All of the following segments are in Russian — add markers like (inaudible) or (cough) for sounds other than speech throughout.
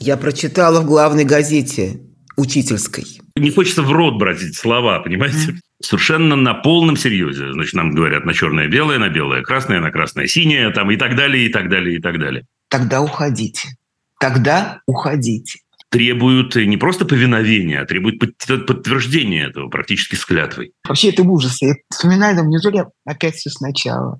Я прочитала в главной газете учительской. Не хочется в рот брать эти слова, понимаете? Mm-hmm. Совершенно на полном серьезе. Значит, нам говорят на черное-белое, на белое-красное, на красное-синее, там и так далее, и так далее, и так далее. Тогда уходите. Тогда уходите. Требуют не просто повиновения, а требуют подтверждения этого практически с клятвой. Вообще это ужас. Я вспоминаю, неужели опять все сначала?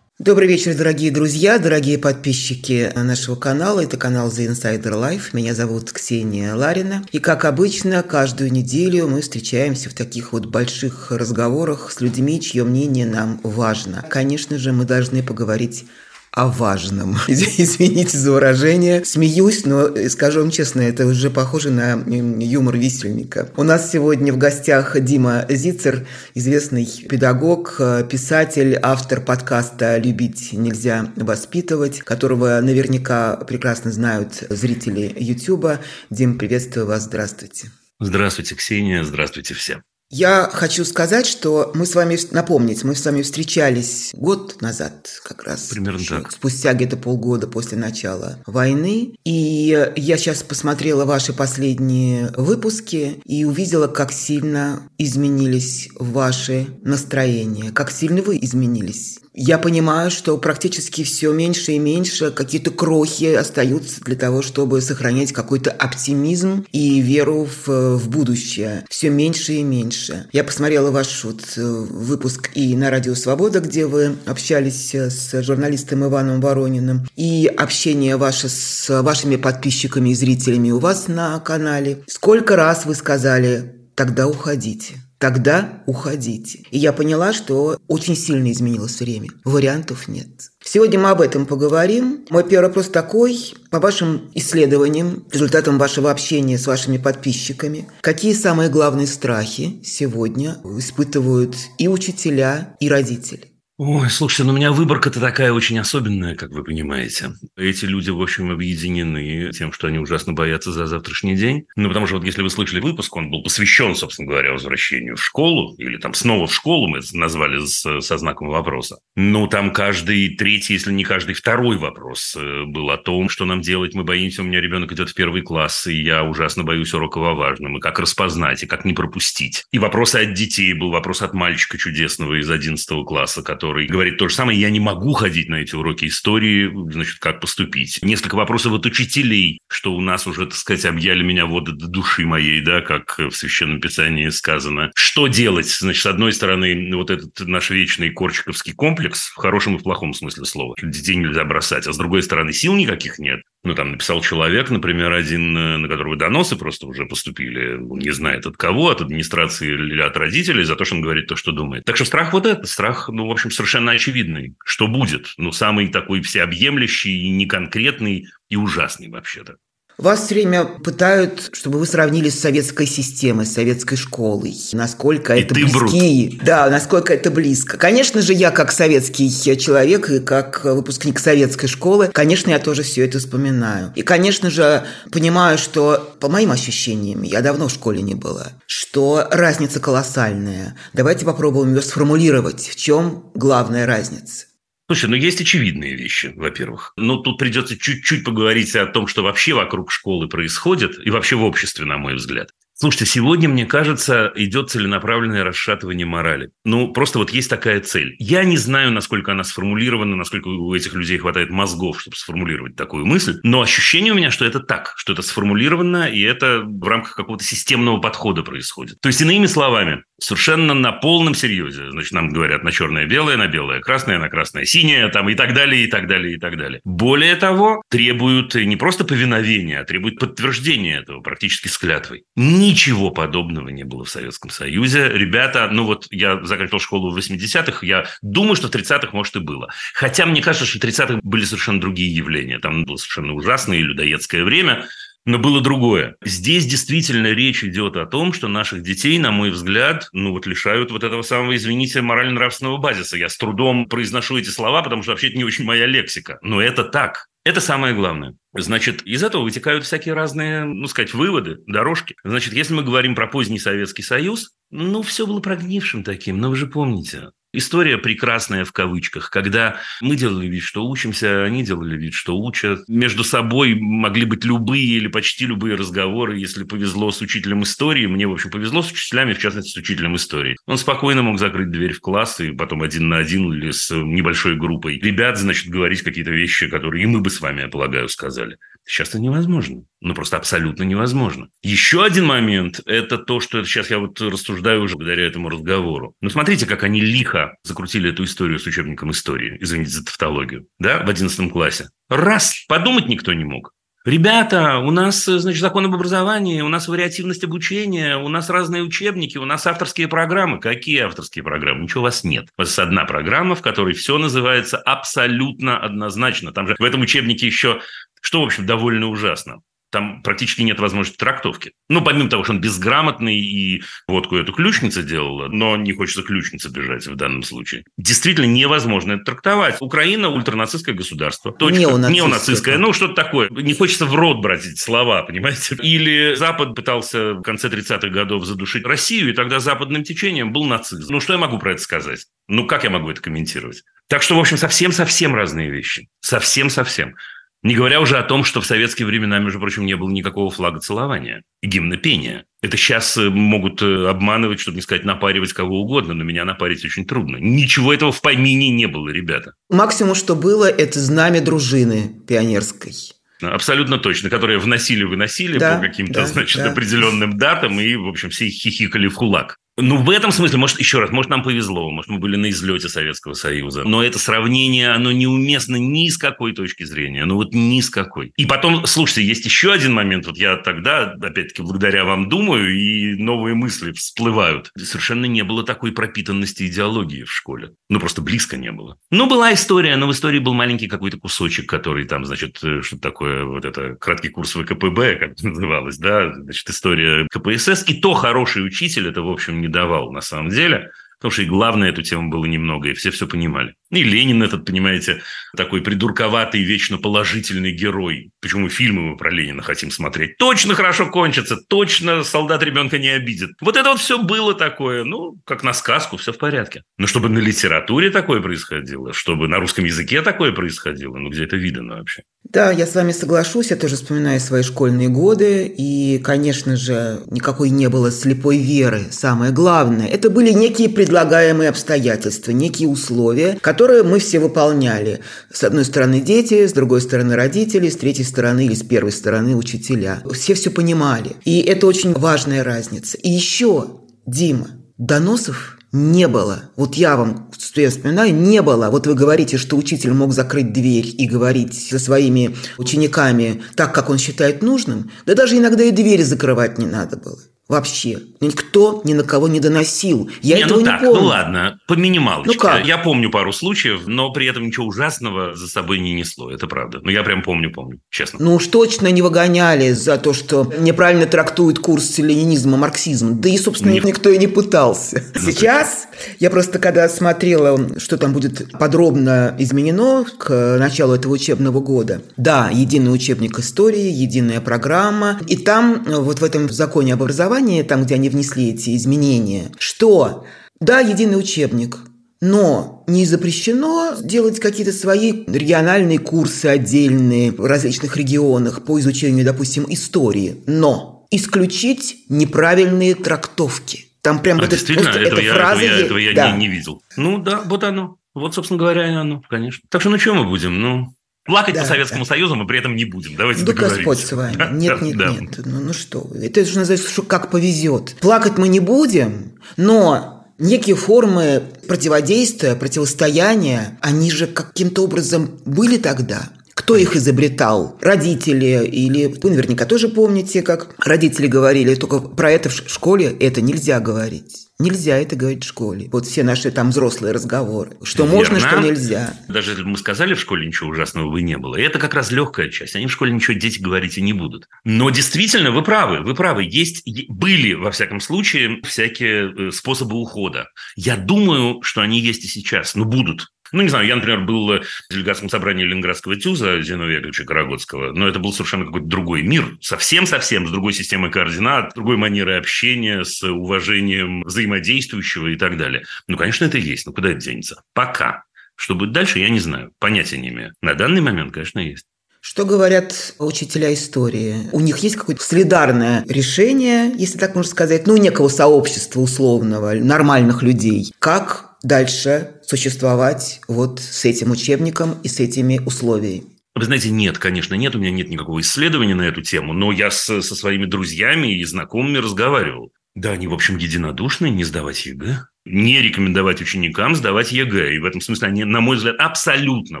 Добрый вечер, дорогие друзья, дорогие подписчики нашего канала. Это канал The Insider Life. Меня зовут Ксения Ларина. И, как обычно, каждую неделю мы встречаемся в таких вот больших разговорах с людьми, чье мнение нам важно. Конечно же, мы должны поговорить о важном. (laughs) Извините за выражение. Смеюсь, но скажу вам честно, это уже похоже на юмор висельника. У нас сегодня в гостях Дима Зицер, известный педагог, писатель, автор подкаста «Любить нельзя воспитывать», которого наверняка прекрасно знают зрители Ютуба. Дим, приветствую вас, здравствуйте. Здравствуйте, Ксения, здравствуйте все. Я хочу сказать, что мы с вами, напомнить, мы с вами встречались год назад как раз. Примерно так. Спустя где-то полгода после начала войны. И я сейчас посмотрела ваши последние выпуски и увидела, как сильно изменились ваши настроения, как сильно вы изменились. Я понимаю, что практически все меньше и меньше какие-то крохи остаются для того, чтобы сохранять какой-то оптимизм и веру в, в будущее. Все меньше и меньше. Я посмотрела ваш вот э, выпуск и на Радио Свобода, где вы общались с журналистом Иваном Ворониным, и общение ваше с вашими подписчиками и зрителями у вас на канале. Сколько раз вы сказали «тогда уходите»? Тогда уходите. И я поняла, что очень сильно изменилось время. Вариантов нет. Сегодня мы об этом поговорим. Мой первый вопрос такой. По вашим исследованиям, результатам вашего общения с вашими подписчиками, какие самые главные страхи сегодня испытывают и учителя, и родители? Ой, слушайте, ну у меня выборка-то такая очень особенная, как вы понимаете. Эти люди, в общем, объединены тем, что они ужасно боятся за завтрашний день. Ну, потому что вот если вы слышали выпуск, он был посвящен, собственно говоря, возвращению в школу, или там снова в школу мы назвали с, со знаком вопроса. Ну, там каждый третий, если не каждый второй вопрос э, был о том, что нам делать. Мы боимся, у меня ребенок идет в первый класс, и я ужасно боюсь урока о важном, и как распознать, и как не пропустить. И вопросы от детей. Был вопрос от мальчика чудесного из 11 класса, который который говорит то же самое, я не могу ходить на эти уроки истории, значит, как поступить. Несколько вопросов от учителей, что у нас уже, так сказать, объяли меня воды до души моей, да, как в Священном Писании сказано. Что делать? Значит, с одной стороны, вот этот наш вечный корчиковский комплекс, в хорошем и в плохом смысле слова. Детей нельзя бросать. А с другой стороны, сил никаких нет. Ну, там написал человек, например, один, э, на которого доносы просто уже поступили, он не знает от кого, от администрации или от родителей, за то, что он говорит то, что думает. Так что страх вот это, страх, ну, в общем, совершенно очевидный, что будет. Ну, самый такой всеобъемлющий, неконкретный и ужасный вообще-то. Вас все время пытают, чтобы вы сравнили с советской системой, с советской школой. Насколько и это близки. Брут. Да, насколько это близко. Конечно же, я как советский человек и как выпускник советской школы, конечно, я тоже все это вспоминаю. И, конечно же, понимаю, что, по моим ощущениям, я давно в школе не была, что разница колоссальная. Давайте попробуем ее сформулировать. В чем главная разница? Слушай, ну есть очевидные вещи, во-первых. Но тут придется чуть-чуть поговорить о том, что вообще вокруг школы происходит, и вообще в обществе, на мой взгляд. Слушайте, сегодня, мне кажется, идет целенаправленное расшатывание морали. Ну, просто вот есть такая цель. Я не знаю, насколько она сформулирована, насколько у этих людей хватает мозгов, чтобы сформулировать такую мысль, но ощущение у меня, что это так, что это сформулировано, и это в рамках какого-то системного подхода происходит. То есть, иными словами, совершенно на полном серьезе, значит, нам говорят на черное-белое, на белое-красное, на красное-синее, там и так далее, и так далее, и так далее. Более того, требуют не просто повиновения, а требуют подтверждения этого практически с клятвой. Ни Ничего подобного не было в Советском Союзе. Ребята, ну вот я заканчивал школу в 80-х, я думаю, что в 30-х, может, и было. Хотя мне кажется, что в 30-х были совершенно другие явления. Там было совершенно ужасное людоедское время, Но было другое. Здесь действительно речь идет о том, что наших детей, на мой взгляд, ну вот лишают вот этого самого, извините, морально-нравственного базиса. Я с трудом произношу эти слова, потому что вообще это не очень моя лексика. Но это так. Это самое главное. Значит, из этого вытекают всякие разные, ну, сказать, выводы, дорожки. Значит, если мы говорим про поздний Советский Союз, ну, все было прогнившим таким, но вы же помните. История прекрасная в кавычках, когда мы делали вид, что учимся, они делали вид, что учат. Между собой могли быть любые или почти любые разговоры, если повезло с учителем истории. Мне, в общем, повезло с учителями, в частности, с учителем истории. Он спокойно мог закрыть дверь в класс и потом один на один или с небольшой группой ребят, значит, говорить какие-то вещи, которые и мы бы с вами, я полагаю, сказали. Сейчас это невозможно. Ну, просто абсолютно невозможно. Еще один момент – это то, что сейчас я вот рассуждаю уже благодаря этому разговору. Ну, смотрите, как они лихо закрутили эту историю с учебником истории, извините за тавтологию, да, в 11 классе. Раз, подумать никто не мог. Ребята, у нас, значит, закон об образовании, у нас вариативность обучения, у нас разные учебники, у нас авторские программы. Какие авторские программы? Ничего у вас нет. У вас одна программа, в которой все называется абсолютно однозначно. Там же в этом учебнике еще что, в общем, довольно ужасно. Там практически нет возможности трактовки. Ну, помимо того, что он безграмотный и водку эту ключница делала, но не хочется ключницы бежать в данном случае. Действительно невозможно это трактовать. Украина – ультранацистское государство. Точка. Неонацистское. Неонацистское. Ну, что-то такое. Не хочется в рот брать эти слова, понимаете? Или Запад пытался в конце 30-х годов задушить Россию, и тогда западным течением был нацизм. Ну, что я могу про это сказать? Ну, как я могу это комментировать? Так что, в общем, совсем-совсем разные вещи. Совсем-совсем. Не говоря уже о том, что в советские времена, между прочим, не было никакого флага целования и гимна пения. Это сейчас э, могут э, обманывать, чтобы не сказать напаривать кого угодно, но меня напарить очень трудно. Ничего этого в помине не было, ребята. Максимум, что было, это знамя дружины пионерской. Абсолютно точно, которые вносили-выносили да, по каким-то, да, значит, да. определенным датам, и, в общем, все хихикали в кулак. Ну, в этом смысле, может, еще раз, может, нам повезло, может, мы были на излете Советского Союза. Но это сравнение, оно неуместно ни с какой точки зрения. Ну, вот ни с какой. И потом, слушайте, есть еще один момент. Вот я тогда, опять-таки, благодаря вам думаю, и новые мысли всплывают. Совершенно не было такой пропитанности идеологии в школе. Ну, просто близко не было. Ну, была история, но в истории был маленький какой-то кусочек, который там, значит, э, что такое вот это краткий курс ВКПБ, как (laughs) называлось, да, значит, история КПСС. И то хороший учитель, это, в общем, не давал на самом деле. Потому что и главное эту тему было немного, и все все понимали. И Ленин этот, понимаете, такой придурковатый, вечно положительный герой. Почему фильмы мы про Ленина хотим смотреть? Точно хорошо кончится, точно солдат ребенка не обидит. Вот это вот все было такое, ну, как на сказку, все в порядке. Но чтобы на литературе такое происходило, чтобы на русском языке такое происходило, ну, где это видно вообще? Да, я с вами соглашусь, я тоже вспоминаю свои школьные годы, и, конечно же, никакой не было слепой веры. Самое главное, это были некие предлагаемые обстоятельства, некие условия, которые мы все выполняли. С одной стороны дети, с другой стороны родители, с третьей стороны или с первой стороны учителя. Все все понимали. И это очень важная разница. И еще, Дима, доносов не было. Вот я вам, что я вспоминаю, не было. Вот вы говорите, что учитель мог закрыть дверь и говорить со своими учениками так, как он считает нужным. Да даже иногда и двери закрывать не надо было. Вообще. Никто ни на кого не доносил. Я не, этого ну не так, помню. Ну ладно, по минималочке. Ну как? Я помню пару случаев, но при этом ничего ужасного за собой не несло. Это правда. Ну я прям помню, помню, честно. Ну уж точно не выгоняли за то, что неправильно трактует курс ленинизма, марксизма. Да и, собственно, Нет. никто и не пытался. Ну, Сейчас я просто, когда смотрела, что там будет подробно изменено к началу этого учебного года. Да, единый учебник истории, единая программа. И там, вот в этом законе об образовании, образования, там, где они внесли эти изменения, что, да, единый учебник, но не запрещено делать какие-то свои региональные курсы отдельные в различных регионах по изучению, допустим, истории. Но исключить неправильные трактовки. Там прям а вот это, этого, я, фраза этого я, этого я да. не, не видел. Ну да, вот оно. Вот, собственно говоря, оно, конечно. Так что ну что мы будем? Ну, Плакать да, по Советскому да. Союзу мы при этом не будем. Давайте Да Господь с вами. Нет, нет, да. нет. Ну, ну что вы. Это же называется, что как повезет. Плакать мы не будем, но некие формы противодействия, противостояния, они же каким-то образом были тогда. Кто их изобретал? Родители или вы наверняка тоже помните, как родители говорили, только про это в школе это нельзя говорить. Нельзя это говорить в школе. Вот все наши там взрослые разговоры. Что Верно. можно, что нельзя. Даже если бы мы сказали в школе, ничего ужасного бы не было. И это как раз легкая часть. Они в школе ничего дети говорить и не будут. Но действительно, вы правы, вы правы. Есть, были, во всяком случае, всякие э, способы ухода. Я думаю, что они есть и сейчас, но будут. Ну, не знаю, я, например, был в делегатском собрании Ленинградского ТЮЗа Зиновия Яковлевича Карагодского, но это был совершенно какой-то другой мир, совсем-совсем с другой системой координат, другой манерой общения, с уважением взаимодействующего и так далее. Ну, конечно, это есть, но куда это денется? Пока. Что будет дальше, я не знаю, понятия не имею. На данный момент, конечно, есть. Что говорят учителя истории? У них есть какое-то солидарное решение, если так можно сказать, ну, некого сообщества условного, нормальных людей. Как дальше существовать вот с этим учебником и с этими условиями? Вы знаете, нет, конечно, нет, у меня нет никакого исследования на эту тему, но я с, со своими друзьями и знакомыми разговаривал. Да, они, в общем, единодушны не сдавать ЕГЭ, не рекомендовать ученикам сдавать ЕГЭ. И в этом смысле они, на мой взгляд, абсолютно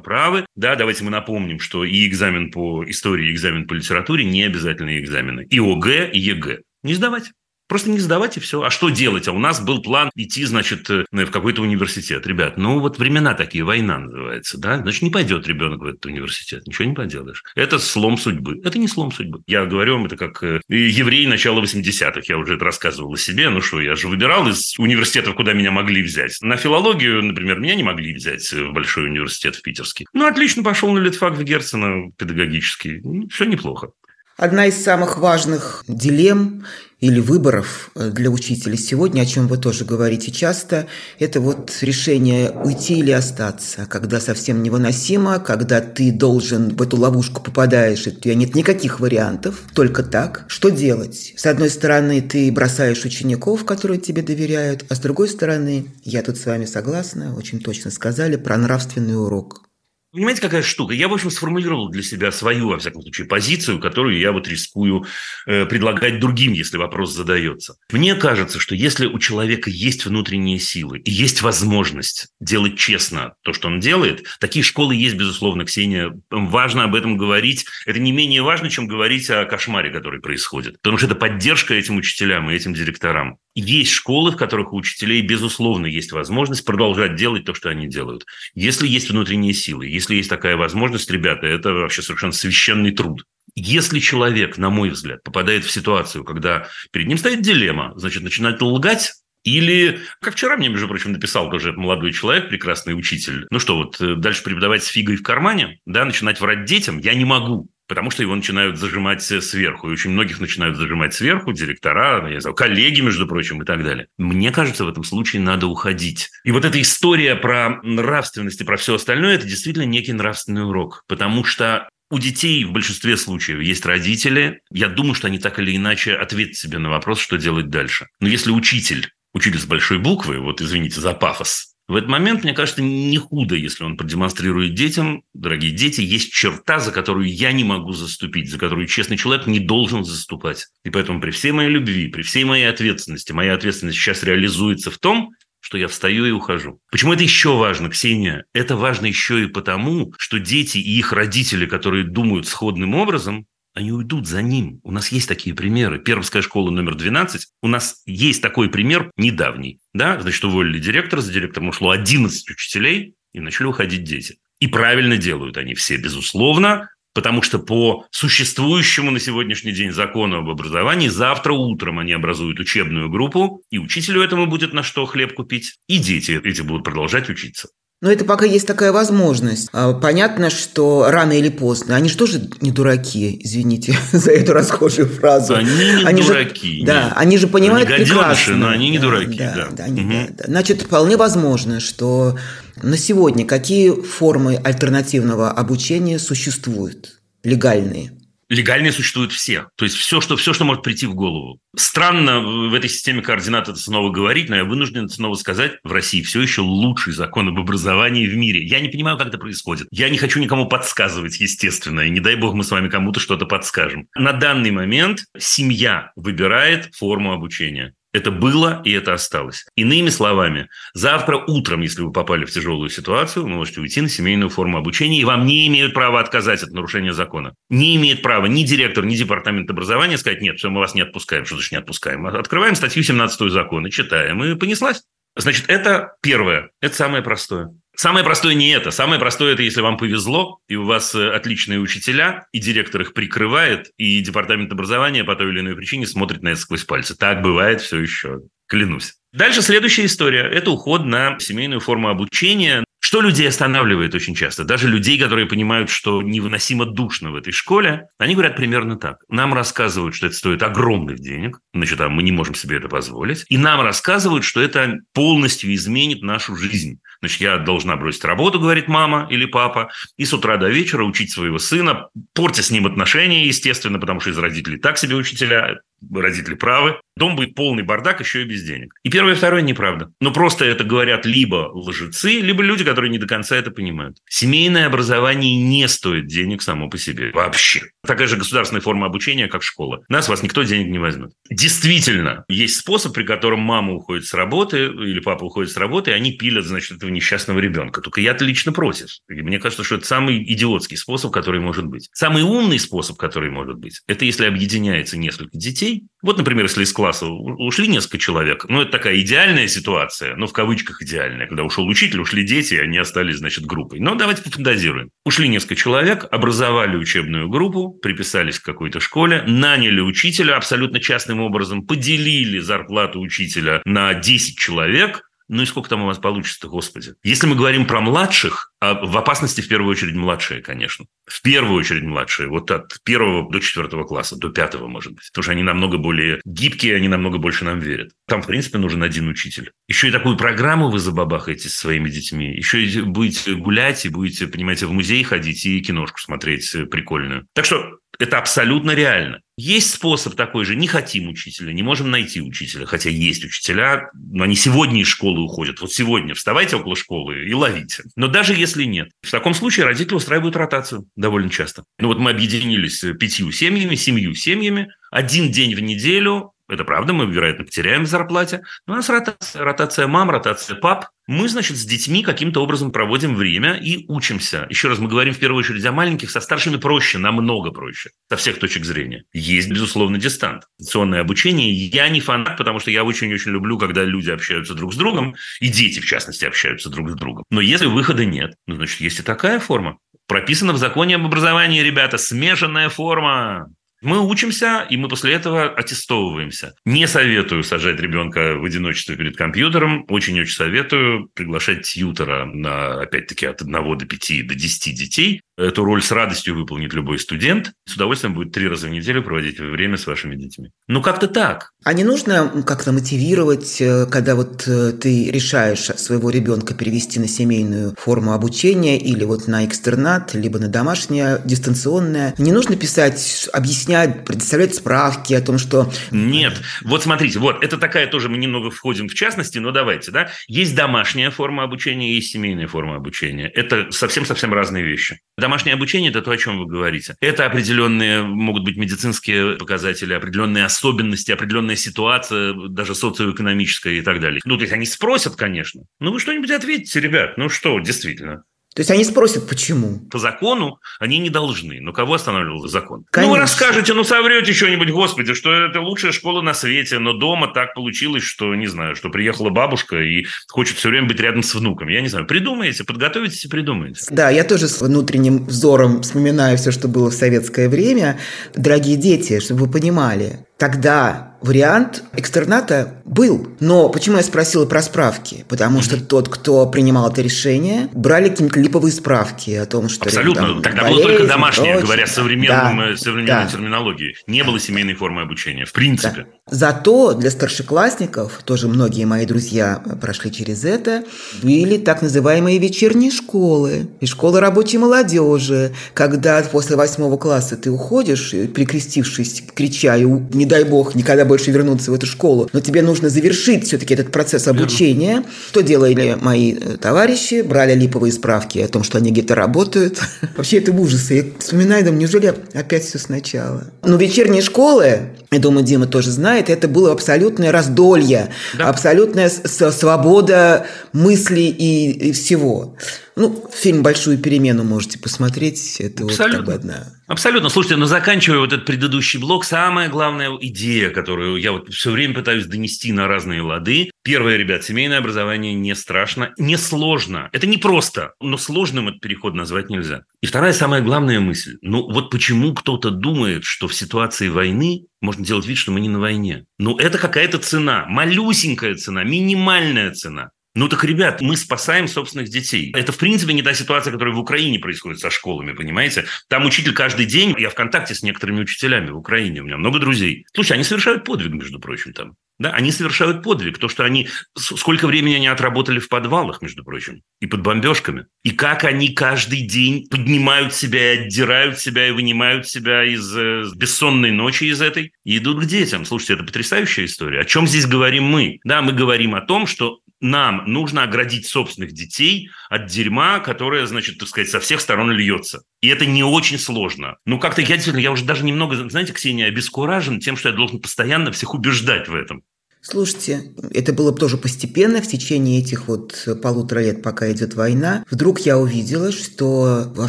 правы. Да, давайте мы напомним, что и экзамен по истории, и экзамен по литературе не обязательные экзамены. И ОГЭ, и ЕГЭ. Не сдавать. Просто не сдавать все. А что делать? А у нас был план идти, значит, э, в какой-то университет. Ребят, ну вот времена такие, война называется, да? Значит, не пойдет ребенок в этот университет. Ничего не поделаешь. Это слом судьбы. Это не слом судьбы. Я говорю вам, это как э, еврей начала 80-х. Я уже это рассказывал о себе. Ну что, я же выбирал из университетов, куда меня могли взять. На филологию, например, меня не могли взять в большой университет в Питерский. Ну, отлично, пошел на литфак в Герцена педагогический. Все неплохо. Одна из самых важных дилемм или выборов э, для учителей сегодня, о чем вы тоже говорите часто, это вот решение уйти или остаться, когда совсем невыносимо, когда ты должен в эту ловушку попадаешь, и у тебя нет никаких вариантов, только так. Что делать? С одной стороны, ты бросаешь учеников, которые тебе доверяют, а с другой стороны, я тут с вами согласна, очень точно сказали про нравственный урок. Понимаете, какая штука? Я, в общем, сформулировал для себя свою, во всяком случае, позицию, которую я вот рискую э, предлагать другим, если вопрос задается. Мне кажется, что если у человека есть внутренние силы и есть возможность делать честно то, что он делает, такие школы есть, безусловно, Ксения. Важно об этом говорить. Это не менее важно, чем говорить о кошмаре, который происходит. Потому что это поддержка этим учителям и этим директорам. Есть школы, в которых у учителей, безусловно, есть возможность продолжать делать то, что они делают. Если есть внутренние силы, если есть такая возможность, ребята, это вообще совершенно священный труд. Если человек, на мой взгляд, попадает в ситуацию, когда перед ним стоит дилемма, значит, начинает лгать, или, как вчера мне, между прочим, написал тоже молодой человек, прекрасный учитель, ну что, вот э, дальше преподавать с фигой в кармане, да, начинать врать детям, я не могу потому что его начинают зажимать сверху. И очень многих начинают зажимать сверху, директора, я не знаю, коллеги, между прочим, и так далее. Мне кажется, в этом случае надо уходить. И вот эта история про нравственность и про все остальное, это действительно некий нравственный урок, потому что у детей в большинстве случаев есть родители. Я думаю, что они так или иначе ответят себе на вопрос, что делать дальше. Но если учитель, учитель с большой буквы, вот извините за пафос, в этот момент, мне кажется, не худо, если он продемонстрирует детям, дорогие дети, есть черта, за которую я не могу заступить, за которую честный человек не должен заступать. И поэтому при всей моей любви, при всей моей ответственности, моя ответственность сейчас реализуется в том, что я встаю и ухожу. Почему это еще важно, Ксения? Это важно еще и потому, что дети и их родители, которые думают сходным образом, они уйдут за ним. У нас есть такие примеры. Пермская школа номер 12. У нас есть такой пример недавний. Да, значит, уволили директора, за директором ушло 11 учителей, и начали уходить дети. И правильно делают они все, безусловно, потому что по существующему на сегодняшний день закону об образовании завтра утром они образуют учебную группу, и учителю этому будет на что хлеб купить, и дети эти будут продолжать учиться. Но это пока есть такая возможность. А, понятно, что рано или поздно. Они же тоже не дураки, извините (laughs) за эту расхожую фразу. Они не они дураки. Же, да, они же понимают они прекрасно. но они не да, дураки. Да, да. Да, они, угу. да, да. Значит, вполне возможно, что на сегодня какие формы альтернативного обучения существуют, легальные? Легальные существуют все. То есть все, что, все, что может прийти в голову. Странно в этой системе координат это снова говорить, но я вынужден это снова сказать. В России все еще лучший закон об образовании в мире. Я не понимаю, как это происходит. Я не хочу никому подсказывать, естественно. И не дай бог мы с вами кому-то что-то подскажем. На данный момент семья выбирает форму обучения. Это было и это осталось. Иными словами, завтра утром, если вы попали в тяжелую ситуацию, вы можете уйти на семейную форму обучения, и вам не имеют права отказать от нарушения закона. Не имеет права ни директор, ни департамент образования сказать, нет, все, мы вас не отпускаем. Что значит не отпускаем? Открываем статью 17 закона, читаем, и понеслась. Значит, это первое, это самое простое. Самое простое не это. Самое простое – это если вам повезло, и у вас э, отличные учителя, и директор их прикрывает, и департамент образования по той или иной причине смотрит на это сквозь пальцы. Так бывает все еще, клянусь. Дальше следующая история – это уход на семейную форму обучения. Что людей останавливает очень часто? Даже людей, которые понимают, что невыносимо душно в этой школе, они говорят примерно так. Нам рассказывают, что это стоит огромных денег, значит, а мы не можем себе это позволить. И нам рассказывают, что это полностью изменит нашу жизнь. Значит, я должна бросить работу, говорит мама или папа, и с утра до вечера учить своего сына, портя с ним отношения, естественно, потому что из родителей так себе учителя, родители правы. Дом будет полный бардак, еще и без денег. И первое и второе неправда. Но просто это говорят либо лжецы, либо люди, которые не до конца это понимают. Семейное образование не стоит денег само по себе. Вообще. Такая же государственная форма обучения, как школа. Нас вас никто денег не возьмет. Действительно, есть способ, при котором мама уходит с работы или папа уходит с работы, и они пилят, значит, этого несчастного ребенка. Только я-то лично против. И мне кажется, что это самый идиотский способ, который может быть. Самый умный способ, который может быть, это если объединяется несколько детей. Вот, например, если из класса ушли несколько человек, ну, это такая идеальная ситуация, ну, в кавычках идеальная, когда ушел учитель, ушли дети, и они остались, значит, группой. Но давайте пофантазируем. Ушли несколько человек, образовали учебную группу, приписались к какой-то школе, наняли учителя абсолютно частным образом, поделили зарплату учителя на 10 человек, ну и сколько там у вас получится-то, господи? Если мы говорим про младших, а в опасности в первую очередь младшие, конечно. В первую очередь младшие. Вот от первого до четвертого класса, до пятого, может быть. Потому что они намного более гибкие, они намного больше нам верят. Там, в принципе, нужен один учитель. Еще и такую программу вы забабахаете со своими детьми. Еще и будете гулять, и будете, понимаете, в музей ходить и киношку смотреть прикольную. Так что это абсолютно реально. Есть способ такой же. Не хотим учителя, не можем найти учителя. Хотя есть учителя, но они сегодня из школы уходят. Вот сегодня вставайте около школы и ловите. Но даже если нет, в таком случае родители устраивают ротацию довольно часто. Ну вот мы объединились пятью семьями, семью семьями. Один день в неделю это правда, мы, вероятно, потеряем в зарплате. Но у нас ротация, ротация мам, ротация пап. Мы, значит, с детьми каким-то образом проводим время и учимся. Еще раз, мы говорим в первую очередь о маленьких, со старшими проще, намного проще, со всех точек зрения. Есть, безусловно, дистанционное обучение. Я не фанат, потому что я очень-очень люблю, когда люди общаются друг с другом, и дети, в частности, общаются друг с другом. Но если выхода нет, ну, значит, есть и такая форма. Прописано в законе об образовании, ребята, смешанная форма. Мы учимся, и мы после этого аттестовываемся. Не советую сажать ребенка в одиночестве перед компьютером. Очень-очень советую приглашать тьютера на, опять-таки, от 1 до 5 до 10 детей. Эту роль с радостью выполнит любой студент. С удовольствием будет три раза в неделю проводить время с вашими детьми. Ну, как-то так. А не нужно как-то мотивировать, э, когда вот э, ты решаешь своего ребенка перевести на семейную форму обучения или вот на экстернат, либо на домашнее, дистанционное? Не нужно писать, объяснять, предоставлять справки о том, что... Нет. Вот смотрите, вот это такая тоже, мы немного входим в частности, но давайте, да. Есть домашняя форма обучения, есть семейная форма обучения. Это совсем-совсем разные вещи. Домашнее обучение – это то, о чем вы говорите. Это определенные, могут быть медицинские показатели, определенные особенности, определенная ситуация, даже социоэкономическая и так далее. Ну, то есть они спросят, конечно. Ну, вы что-нибудь ответите, ребят. Ну, что, действительно. То есть они спросят, почему? По закону они не должны. Но кого останавливал закон? Конечно. Ну, вы расскажете, ну, соврете что-нибудь, господи, что это лучшая школа на свете, но дома так получилось, что, не знаю, что приехала бабушка и хочет все время быть рядом с внуком. Я не знаю, придумаете, подготовитесь и придумаете. Да, я тоже с внутренним взором вспоминаю все, что было в советское время. Дорогие дети, чтобы вы понимали, тогда вариант экстерната был. Но почему я спросила про справки? Потому что тот, кто принимал это решение, брали какие-нибудь липовые справки о том, что... Абсолютно. Там, Тогда болезнь, было только домашнее, прочее. говоря современным, да, современной да. терминологией. Не было семейной формы обучения, в принципе. Да. Зато для старшеклассников, тоже многие мои друзья прошли через это, были так называемые вечерние школы и школы рабочей молодежи, когда после восьмого класса ты уходишь, прикрестившись, крича и не дай бог, никогда больше вернуться в эту школу, но тебе нужно завершить все-таки этот процесс обучения. Верно. Что делали мои э, товарищи? Брали липовые справки о том, что они где-то работают. (laughs) Вообще это ужас. Я вспоминаю, думаю, неужели опять все сначала? Но вечерние школы, я думаю, Дима тоже знает, это было абсолютное раздолье, да. абсолютная свобода мыслей и, и всего. Ну, фильм «Большую перемену» можете посмотреть. Это Абсолютно. вот как бы одна. Абсолютно. Слушайте, но заканчивая вот этот предыдущий блок, самая главная идея, которую я вот все время пытаюсь донести на разные лады. Первое, ребят, семейное образование не страшно, не сложно. Это не просто, но сложным этот переход назвать нельзя. И вторая, самая главная мысль. Ну, вот почему кто-то думает, что в ситуации войны можно делать вид, что мы не на войне. Ну, это какая-то цена, малюсенькая цена, минимальная цена. Ну так, ребят, мы спасаем собственных детей. Это, в принципе, не та ситуация, которая в Украине происходит со школами, понимаете? Там учитель каждый день, я в контакте с некоторыми учителями в Украине, у меня много друзей. Слушай, они совершают подвиг, между прочим, там. Да, они совершают подвиг. То, что они... Сколько времени они отработали в подвалах, между прочим, и под бомбежками. И как они каждый день поднимают себя и отдирают себя, и вынимают себя из э, бессонной ночи из этой, и идут к детям. Слушайте, это потрясающая история. О чем здесь говорим мы? Да, мы говорим о том, что нам нужно оградить собственных детей от дерьма, которое, значит, так сказать, со всех сторон льется. И это не очень сложно. Ну, как-то я действительно, я уже даже немного, знаете, Ксения, обескуражен тем, что я должен постоянно всех убеждать в этом. Слушайте, это было тоже постепенно, в течение этих вот полутора лет, пока идет война. Вдруг я увидела, что во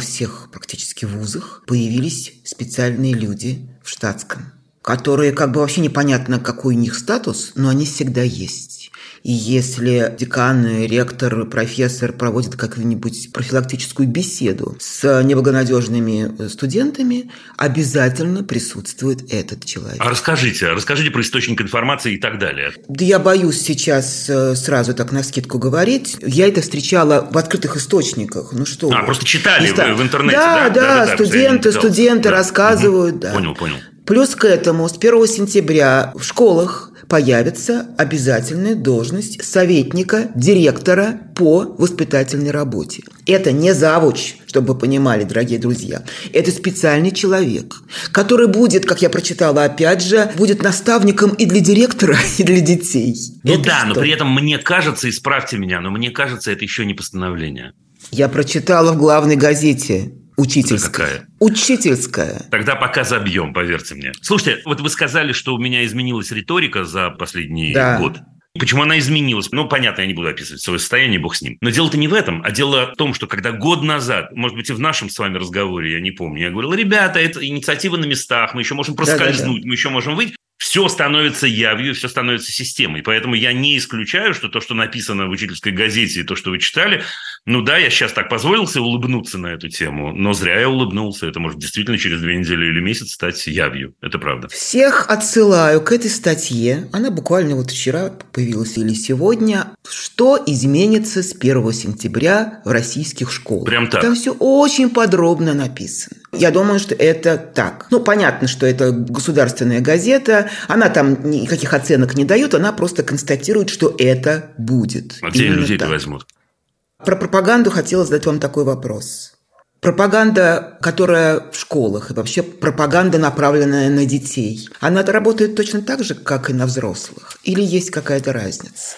всех практически вузах появились специальные люди в штатском, которые как бы вообще непонятно, какой у них статус, но они всегда есть. И если декан, ректор, профессор проводит какую-нибудь профилактическую беседу с неблагонадежными студентами, обязательно присутствует этот человек. А расскажите, расскажите про источник информации и так далее. Да я боюсь сейчас э, сразу так на скидку говорить. Я это встречала в открытых источниках. Ну что? А, просто читали в, в интернете, да? Да, да, да студенты, студенты да. рассказывают, угу. да. Понял, понял. Плюс к этому с 1 сентября в школах появится обязательная должность советника директора по воспитательной работе. Это не завуч, чтобы вы понимали, дорогие друзья. Это специальный человек, который будет, как я прочитала опять же, будет наставником и для директора, (laughs) и для детей. Ну это да, что? но при этом мне кажется, исправьте меня, но мне кажется, это еще не постановление. Я прочитала в главной газете Учительская. Какая? Учительская. Тогда пока забьем, поверьте мне. Слушайте, вот вы сказали, что у меня изменилась риторика за последний да. год. Почему она изменилась? Ну, понятно, я не буду описывать свое состояние, бог с ним. Но дело-то не в этом, а дело в том, что когда год назад, может быть, и в нашем с вами разговоре, я не помню, я говорил, ребята, это инициатива на местах, мы еще можем проскользнуть, да, да, да. мы еще можем выйти все становится явью, все становится системой. Поэтому я не исключаю, что то, что написано в учительской газете, и то, что вы читали, ну да, я сейчас так позволился улыбнуться на эту тему, но зря я улыбнулся. Это может действительно через две недели или месяц стать явью. Это правда. Всех отсылаю к этой статье. Она буквально вот вчера появилась или сегодня. Что изменится с 1 сентября в российских школах? Прям так. Там все очень подробно написано. Я думаю, что это так. Ну, понятно, что это государственная газета, она там никаких оценок не дает, она просто констатирует, что это будет. А где людей-то возьмут? Про пропаганду хотела задать вам такой вопрос. Пропаганда, которая в школах, и вообще пропаганда, направленная на детей, она работает точно так же, как и на взрослых? Или есть какая-то разница?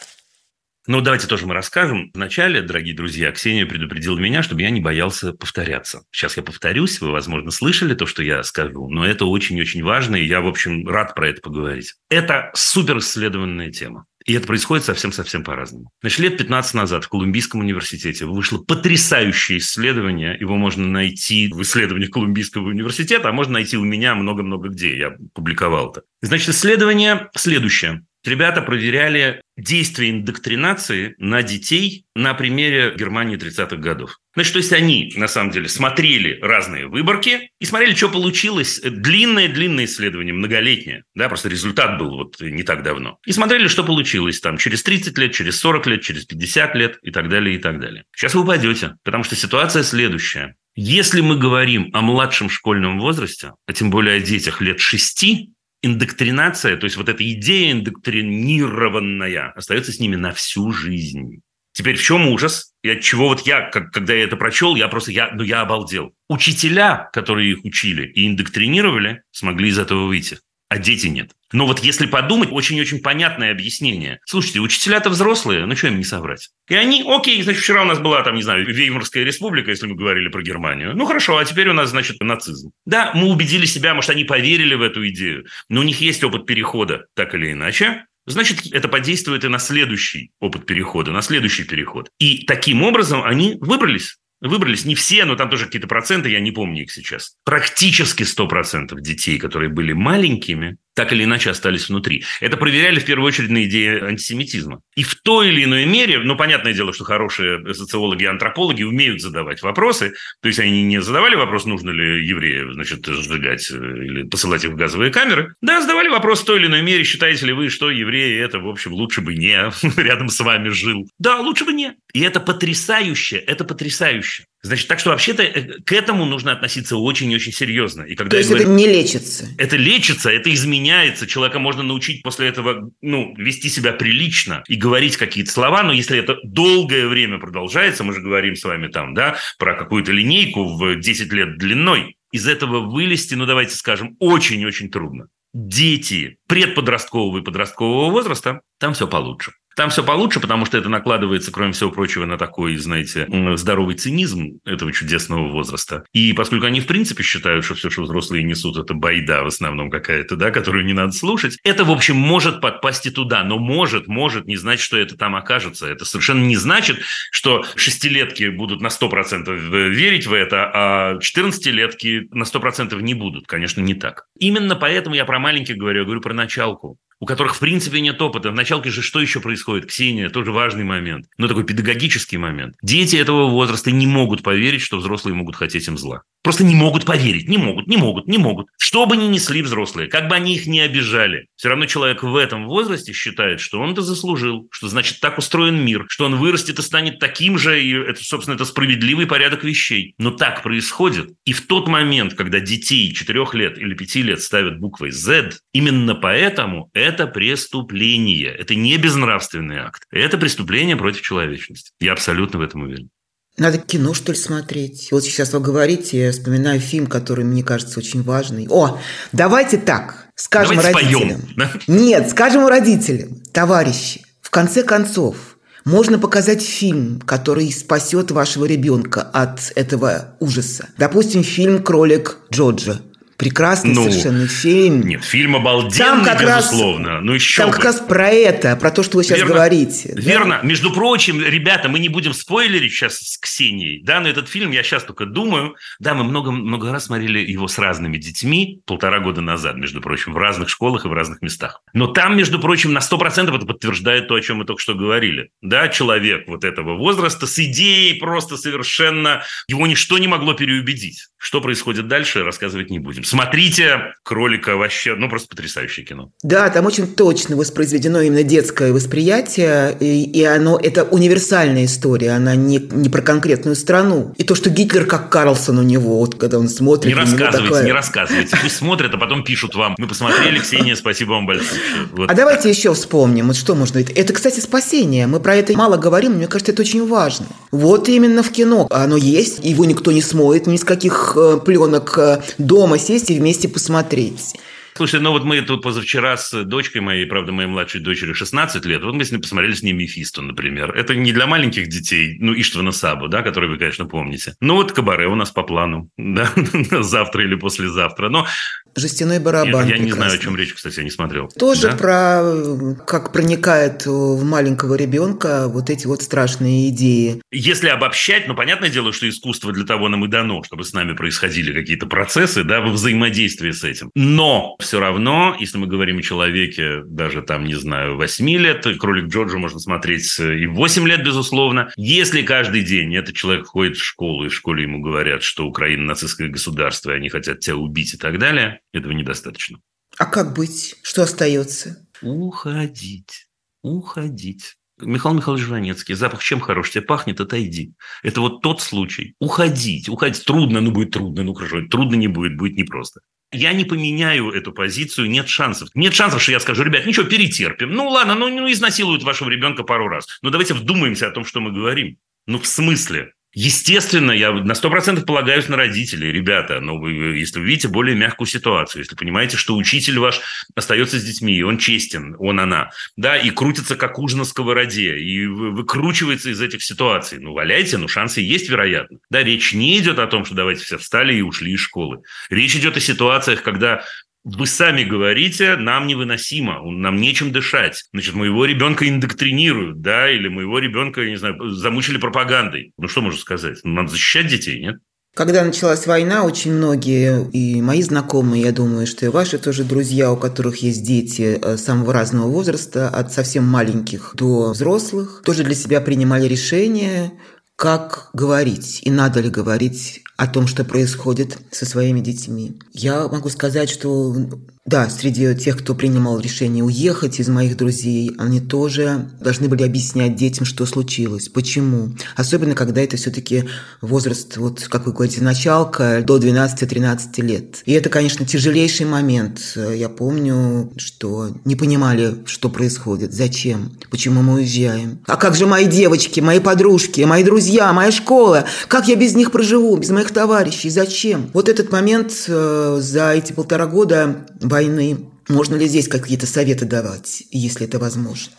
Ну, давайте тоже мы расскажем. Вначале, дорогие друзья, Ксения предупредила меня, чтобы я не боялся повторяться. Сейчас я повторюсь, вы, возможно, слышали то, что я скажу, но это очень-очень важно, и я, в общем, рад про это поговорить. Это супер исследованная тема. И это происходит совсем-совсем по-разному. Значит, лет 15 назад в Колумбийском университете вышло потрясающее исследование. Его можно найти в исследованиях Колумбийского университета, а можно найти у меня много-много где. Я публиковал это. Значит, исследование следующее. Ребята проверяли действие индоктринации на детей на примере Германии 30-х годов. Значит, то есть они, на самом деле, смотрели разные выборки и смотрели, что получилось. Длинное-длинное исследование, многолетнее. Да, просто результат был вот не так давно. И смотрели, что получилось там через 30 лет, через 40 лет, через 50 лет и так далее, и так далее. Сейчас вы упадете, потому что ситуация следующая. Если мы говорим о младшем школьном возрасте, а тем более о детях лет 6, индоктринация, то есть вот эта идея индоктринированная, остается с ними на всю жизнь. Теперь в чем ужас? И от чего вот я, как, когда я это прочел, я просто, я, ну, я обалдел. Учителя, которые их учили и индоктринировали, смогли из этого выйти, а дети нет. Но вот если подумать, очень-очень понятное объяснение. Слушайте, учителя-то взрослые, ну что им не соврать? И они, окей, значит, вчера у нас была там, не знаю, Веймарская республика, если мы говорили про Германию. Ну хорошо, а теперь у нас, значит, нацизм. Да, мы убедили себя, может, они поверили в эту идею, но у них есть опыт перехода, так или иначе. Значит, это подействует и на следующий опыт перехода, на следующий переход. И таким образом они выбрались. Выбрались не все, но там тоже какие-то проценты, я не помню их сейчас. Практически 100% детей, которые были маленькими, так или иначе остались внутри. Это проверяли в первую очередь на идее антисемитизма. И в той или иной мере, ну, понятное дело, что хорошие социологи и антропологи умеют задавать вопросы, то есть они не задавали вопрос, нужно ли евреев, значит, сжигать э, или посылать их в газовые камеры. Да, задавали вопрос в той или иной мере, считаете ли вы, что евреи это, в общем, лучше бы не (laughs) рядом с вами жил. Да, лучше бы не. И это потрясающе, это потрясающе. Значит, так что вообще-то э, к этому нужно относиться очень-очень серьезно. И когда То есть говорю, это не лечится? Это лечится, это изменяется. Человека можно научить после этого ну, вести себя прилично и говорить какие-то слова, но если это долгое время продолжается, мы же говорим с вами там, да, про какую-то линейку в 10 лет длиной, из этого вылезти, ну давайте скажем, очень-очень трудно. Дети предподросткового и подросткового возраста, там все получше. Там все получше, потому что это накладывается, кроме всего прочего, на такой, знаете, здоровый цинизм этого чудесного возраста. И поскольку они, в принципе, считают, что все, что взрослые несут, это байда в основном какая-то, да, которую не надо слушать, это, в общем, может подпасть и туда. Но может, может не значит, что это там окажется. Это совершенно не значит, что шестилетки будут на 100% верить в это, а 14-летки на 100% не будут. Конечно, не так. Именно поэтому я про маленьких говорю, я говорю про началку у которых, в принципе, нет опыта. В началке же что еще происходит? Ксения, тоже важный момент, но такой педагогический момент. Дети этого возраста не могут поверить, что взрослые могут хотеть им зла. Просто не могут поверить, не могут, не могут, не могут. Что бы ни несли взрослые, как бы они их не обижали, все равно человек в этом возрасте считает, что он это заслужил, что значит так устроен мир, что он вырастет и станет таким же, и это, собственно, это справедливый порядок вещей. Но так происходит. И в тот момент, когда детей 4 лет или 5 лет ставят буквой Z, именно поэтому это преступление. Это не безнравственный акт. Это преступление против человечности. Я абсолютно в этом уверен. Надо кино, что ли, смотреть. Вот сейчас вы говорите, я вспоминаю фильм, который мне кажется очень важный. О, давайте так, скажем давайте родителям. Споем, да? Нет, скажем родителям, товарищи, в конце концов, можно показать фильм, который спасет вашего ребенка от этого ужаса. Допустим, фильм «Кролик Джорджа». Прекрасный ну, совершенно фильм. Нет, фильм обалденный, там как безусловно. Раз, ну, еще там бы. как раз про это, про то, что вы сейчас верно, говорите. Верно. Да? Между прочим, ребята, мы не будем спойлерить сейчас с Ксенией. Да, но этот фильм я сейчас только думаю. Да, мы много, много раз смотрели его с разными детьми полтора года назад, между прочим, в разных школах и в разных местах. Но там, между прочим, на 100% это подтверждает то, о чем мы только что говорили. Да, человек вот этого возраста с идеей просто совершенно... Его ничто не могло переубедить. Что происходит дальше, рассказывать не будем. Смотрите «Кролика» вообще, ну, просто потрясающее кино. Да, там очень точно воспроизведено именно детское восприятие, и, и оно, это универсальная история, она не, не про конкретную страну. И то, что Гитлер как Карлсон у него, вот когда он смотрит... Не рассказывайте, такое... не рассказывайте. Пусть смотрят, а потом пишут вам. Мы посмотрели, Ксения, спасибо вам большое. Вот. А давайте еще вспомним, вот что можно... Это, кстати, спасение. Мы про это мало говорим, но мне кажется, это очень важно. Вот именно в кино оно есть, его никто не смоет ни с каких э, пленок э, дома сесть сесть и вместе посмотреть. Слушай, ну вот мы тут позавчера с дочкой моей, правда, моей младшей дочери 16 лет, вот мы с ней посмотрели с ней «Мефисто», например. Это не для маленьких детей, ну, Иштвана Сабу, да, который вы, конечно, помните. Ну, вот «Кабаре» у нас по плану, (laughs) да, завтра или послезавтра. Но Жестяной барабан. Я, я не знаю, о чем речь, кстати, я не смотрел. Тоже да? про как проникает в маленького ребенка вот эти вот страшные идеи. Если обобщать, ну, понятное дело, что искусство для того нам и дано, чтобы с нами происходили какие-то процессы, да, во взаимодействии с этим. Но все равно, если мы говорим о человеке, даже там, не знаю, 8 лет, кролик Джорджа можно смотреть и 8 лет, безусловно. Если каждый день этот человек ходит в школу, и в школе ему говорят, что Украина нацистское государство, и они хотят тебя убить и так далее, этого недостаточно. А как быть? Что остается? Уходить. Уходить. Михаил Михайлович Жванецкий, запах чем хорош, тебе пахнет, отойди. Это вот тот случай. Уходить, уходить. Трудно, ну будет трудно, ну хорошо, трудно не будет, будет непросто. Я не поменяю эту позицию, нет шансов. Нет шансов, что я скажу, ребят, ничего, перетерпим. Ну ладно, ну, ну изнасилуют вашего ребенка пару раз. Но давайте вдумаемся о том, что мы говорим. Ну в смысле? Естественно, я на 100% полагаюсь на родителей. Ребята, но вы, если вы видите более мягкую ситуацию, если понимаете, что учитель ваш остается с детьми, и он честен, он, она, да, и крутится как уж на сковороде, и выкручивается из этих ситуаций, ну, валяйте, ну, шансы есть, вероятно. Да, речь не идет о том, что давайте все встали и ушли из школы. Речь идет о ситуациях, когда вы сами говорите, нам невыносимо, нам нечем дышать. Значит, моего ребенка индоктринируют, да, или моего ребенка, я не знаю, замучили пропагандой. Ну, что можно сказать? Ну, надо защищать детей, нет? Когда началась война, очень многие, и мои знакомые, я думаю, что и ваши тоже друзья, у которых есть дети э, самого разного возраста, от совсем маленьких до взрослых, тоже для себя принимали решение, как говорить и надо ли говорить о том, что происходит со своими детьми. Я могу сказать, что да, среди тех, кто принимал решение уехать из моих друзей, они тоже должны были объяснять детям, что случилось, почему. Особенно, когда это все-таки возраст, вот как вы говорите, началка до 12-13 лет. И это, конечно, тяжелейший момент. Я помню, что не понимали, что происходит, зачем, почему мы уезжаем. А как же мои девочки, мои подружки, мои друзья, моя школа? Как я без них проживу, без моих товарищей? Зачем? Вот этот момент э, за эти полтора года войны. Можно ли здесь какие-то советы давать, если это возможно?